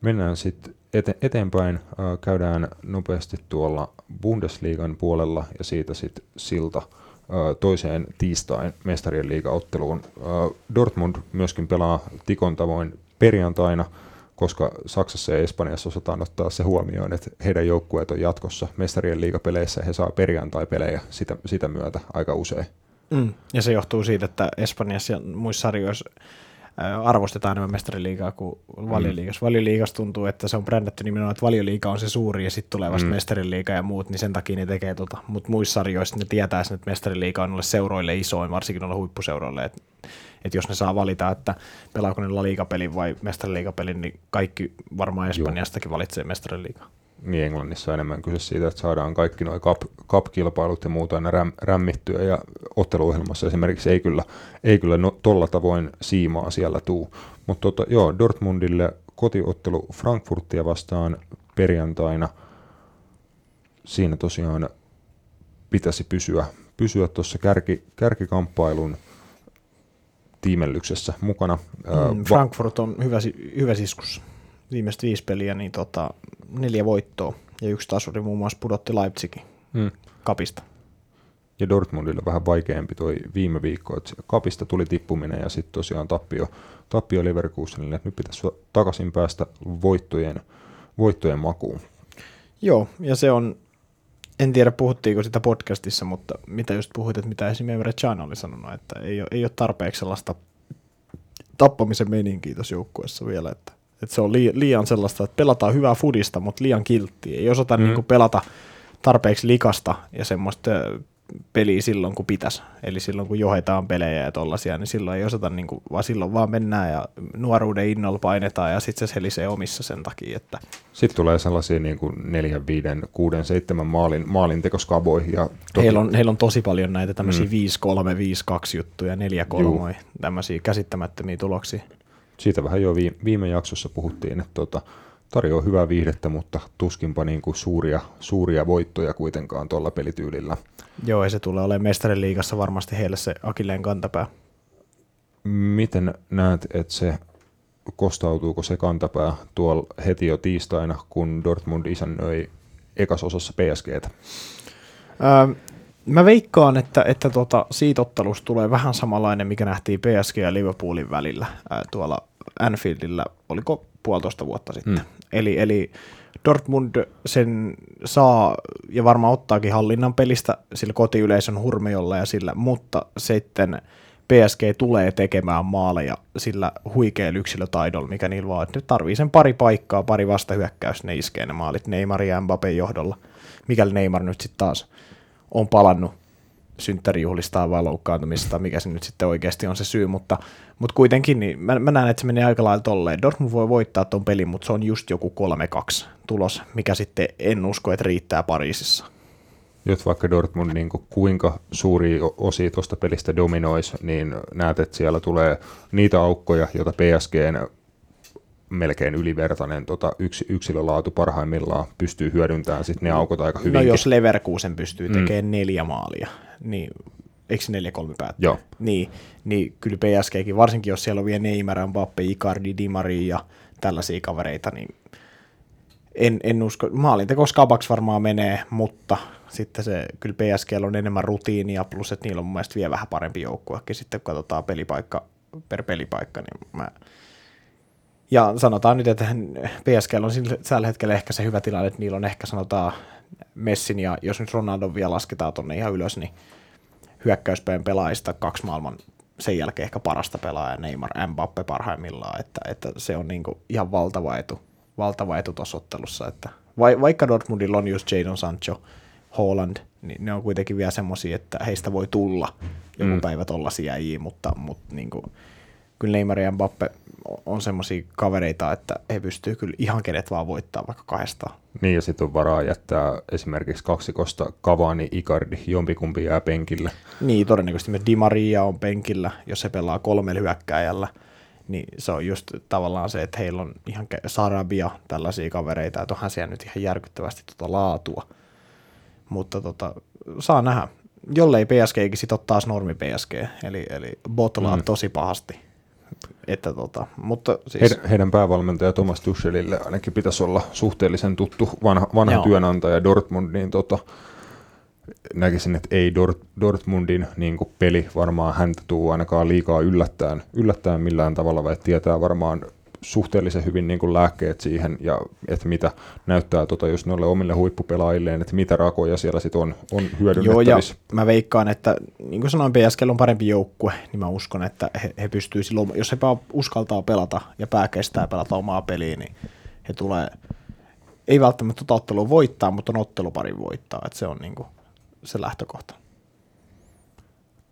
Mennään sitten ete- eteenpäin. Käydään nopeasti tuolla Bundesliigan puolella ja siitä sitten silta toiseen tiistain mestarien liigaotteluun. Dortmund myöskin pelaa Tikon tavoin perjantaina, koska Saksassa ja Espanjassa osataan ottaa se huomioon, että heidän joukkueet on jatkossa mestarien liigapeleissä ja he saa perjantai-pelejä sitä, sitä myötä aika usein. Mm. Ja se johtuu siitä, että Espanjassa ja muissa sarjoissa arvostetaan enemmän mestariliigaa kuin valioliigassa. Mm. Valioliigassa tuntuu, että se on brändätty nimenomaan, että valioliiga on se suuri ja sitten tulee vasta mm. mestariliiga ja muut, niin sen takia ne tekee tota. Mutta muissa sarjoissa ne tietää sen, että mestariliiga on noille seuroille isoin, varsinkin noille huippuseuroille. Että et jos ne saa valita, että pelaako ne La Liga-pelin vai mestariliigapelin, niin kaikki varmaan Espanjastakin valitsee mestariliigaa. Niin Englannissa on enemmän kyse siitä, että saadaan kaikki nuo cup, cup-kilpailut ja muuta aina räm, rämmittyä ja otteluohjelmassa esimerkiksi ei kyllä, ei kyllä no, tolla tavoin siimaa siellä tuu. Mutta tota, joo, Dortmundille kotiottelu Frankfurtia vastaan perjantaina. Siinä tosiaan pitäisi pysyä pysyä tuossa kärki, kärkikamppailun tiimellyksessä mukana. Mm, Frankfurt on hyvä, hyvä siskus. Viimeiset viisi peliä, niin tota, neljä voittoa ja yksi tasuri muun muassa pudotti Leipzigin mm. kapista. ja Dortmundille vähän vaikeampi toi viime viikko, että kapista tuli tippuminen ja sitten tosiaan tappio, tappio Leverkusenille, että nyt pitäisi takaisin päästä voittojen, voittojen makuun. Joo, ja se on, en tiedä puhuttiinko sitä podcastissa, mutta mitä just puhuit, että mitä esimerkiksi Emre Can oli sanonut, että ei ole, ei ole tarpeeksi sellaista tappamisen meininkiä tuossa joukkueessa vielä, että, että se on liian, sellaista, että pelataan hyvää fudista, mutta liian kilttiä. Ei osata mm. niin pelata tarpeeksi likasta ja semmoista peliä silloin, kun pitäisi. Eli silloin, kun johetaan pelejä ja tollasia, niin silloin ei osata, niin kuin, vaan silloin vaan mennään ja nuoruuden innolla painetaan ja sitten se helisee omissa sen takia, että Sitten tulee sellaisia niin kuin 4, 5, 6, 7 maalin. Ja toki, Heillä on, heillä on tosi paljon näitä tämmöisiä mm. 5-3, 5-2 juttuja, 4-3, tämmöisiä käsittämättömiä tuloksia. Siitä vähän jo viime, jaksossa puhuttiin, että tota, tarjoaa hyvää viihdettä, mutta tuskinpa niin kuin suuria, suuria voittoja kuitenkaan tuolla pelityylillä. Joo, ja se tulee olemaan mestariliigassa varmasti heille se akilleen kantapää. Miten näet, että se kostautuuko se kantapää tuolla heti jo tiistaina, kun Dortmund isännöi ekasosassa PSGtä? Öö, mä veikkaan, että, että tota, siitä ottelusta tulee vähän samanlainen, mikä nähtiin PSG ja Liverpoolin välillä ää, tuolla Anfieldillä, oliko puolitoista vuotta sitten. Mm. Eli, eli Dortmund sen saa ja varmaan ottaakin hallinnan pelistä sillä kotiyleisön hurmiolla ja sillä, mutta sitten PSG tulee tekemään maaleja sillä huikealla yksilötaidolla, mikä niillä vaan, että nyt tarvii sen pari paikkaa, pari vastahyökkäystä, ne iskee ne maalit Neymar ja Mbappé johdolla, mikäli Neymar nyt sitten taas on palannut synttärijuhlistaan vai loukkaantumista, mikä se nyt sitten oikeasti on se syy, mutta, mutta kuitenkin niin mä, mä näen, että se menee aika lailla tolleen. Dortmund voi voittaa tuon pelin, mutta se on just joku 3-2 tulos, mikä sitten en usko, että riittää Pariisissa. Jos vaikka Dortmund niin kuin kuinka suuri osia tuosta pelistä dominoisi, niin näet, että siellä tulee niitä aukkoja, joita PSGn melkein ylivertainen tota, yksi, yksilölaatu parhaimmillaan pystyy hyödyntämään sit ne aukot aika No hyvinkin. jos Leverkusen pystyy tekemään mm. neljä maalia, niin eikö se 4-3 päättyy? Joo. Niin, niin kyllä PSGkin, varsinkin jos siellä on vielä Neymar, Mbappe, Icardi, Di Maria ja tällaisia kavereita, niin en, en usko, maalinteko skabaks varmaan menee, mutta sitten se, kyllä PSG on enemmän rutiinia, plus että niillä on mun mielestä vielä vähän parempi joukkuekin sitten, kun katsotaan pelipaikka per pelipaikka, niin mä, ja sanotaan nyt, että PSG on tällä hetkellä ehkä se hyvä tilanne, että niillä on ehkä sanotaan Messin ja jos nyt Ronaldo vielä lasketaan tonne ihan ylös, niin hyökkäyspeen pelaajista kaksi maailman sen jälkeen ehkä parasta pelaajaa, Neymar, Mbappe parhaimmillaan, että, että se on niinku ihan valtava etu, valtava etu tuossa ottelussa, että vai, vaikka Dortmundilla on just Jadon Sancho, Holland, niin ne on kuitenkin vielä semmoisia, että heistä voi tulla joku mm. päivä tollasia äijiä, mutta, mutta niinku, kyllä Neymar ja Mbappe on semmoisia kavereita, että he pystyy kyllä ihan kenet vaan voittaa vaikka kahdestaan. Niin, ja sitten on varaa jättää esimerkiksi kaksikosta Cavani, Icardi, jompikumpi jää penkille. Niin, todennäköisesti myös Di Maria on penkillä, jos se pelaa kolmella hyökkääjällä, niin se on just tavallaan se, että heillä on ihan Sarabia, tällaisia kavereita, että onhan siellä nyt ihan järkyttävästi tota laatua. Mutta tota, saa nähdä. Jollei PSGkin sit ole taas normi PSG, eli, eli botlaa mm. tosi pahasti Että tota, mutta siis, Heidän, heidän päävalmentaja Thomas Tuchelille ainakin pitäisi olla suhteellisen tuttu vanha, vanha Joo. työnantaja Dortmund, niin tota, näkisin, että ei Dort, Dortmundin niin kuin peli varmaan häntä tuu ainakaan liikaa yllättäen, yllättäen millään tavalla, vaan tietää varmaan suhteellisen hyvin niin kuin lääkkeet siihen, ja että mitä näyttää tota, just noille omille huippupelaajilleen, että mitä rakoja siellä sitten on, on Joo, ja hyödynnettävissä. mä veikkaan, että niin kuin sanoin, PSG on parempi joukkue, niin mä uskon, että he, he pystyy silloin, jos he uskaltaa pelata ja pää kestää pelata omaa peliä, niin he tulee, ei välttämättä tota ottelua voittaa, mutta on otteluparin voittaa, että se on niin kuin se lähtökohta.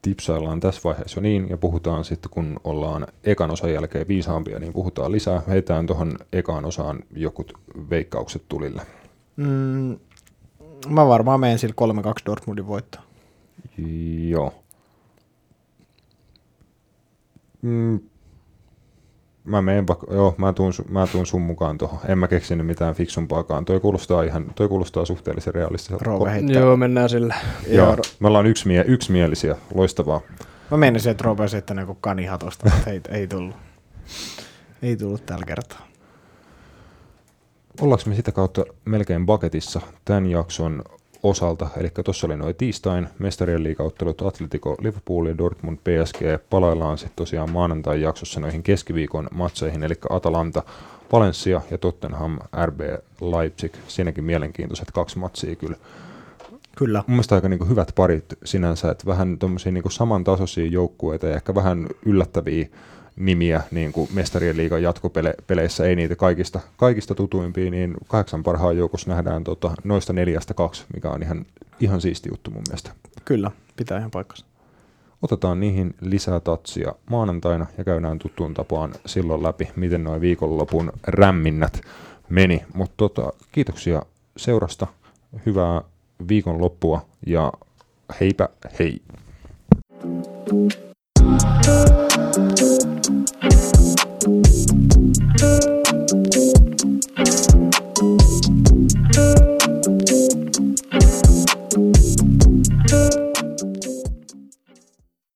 Tipsaillaan tässä vaiheessa jo niin, ja puhutaan sitten, kun ollaan ekan osan jälkeen viisaampia, niin puhutaan lisää. Heitään tuohon ekaan osaan jokut veikkaukset tulille. Mm, mä varmaan menen sillä 3-2 Dortmundin voittaa. Joo. Mm, mä menen vaikka, joo, mä tuun, mä tuun sun mukaan tuohon. En mä keksinyt mitään fiksumpaakaan. Toi kuulostaa ihan, toi kuulostaa suhteellisen realistiselta. Rove heittää. Joo, mennään sillä. Joo, me ollaan yksmie, yksimielisiä, loistavaa. Mä menisin, että Rove sitten niin kanihatosta, mutta ei, ei tullut. Ei tullut tällä kertaa. Ollaanko me sitä kautta melkein paketissa tämän jakson osalta, eli tuossa oli noin tiistain mestarien liigauttelut Atletico, Liverpool ja Dortmund PSG. Palaillaan sitten tosiaan maanantai jaksossa noihin keskiviikon matseihin, eli Atalanta, Valencia ja Tottenham, RB Leipzig. Siinäkin mielenkiintoiset kaksi matsia kyllä. Kyllä. Mun mielestä aika niin hyvät parit sinänsä, että vähän tuommoisia niin samantasoisia joukkueita ja ehkä vähän yllättäviä nimiä niin kuin mestarien liigan jatkopeleissä, ei niitä kaikista, kaikista tutuimpia, niin kahdeksan parhaan joukossa nähdään tota, noista neljästä kaksi, mikä on ihan, ihan siisti juttu mun mielestä. Kyllä, pitää ihan paikkansa. Otetaan niihin lisää tatsia maanantaina ja käydään tuttuun tapaan silloin läpi, miten noin viikonlopun rämminnät meni. Mutta tota, kiitoksia seurasta, hyvää viikonloppua ja heipä hei! Thank thank you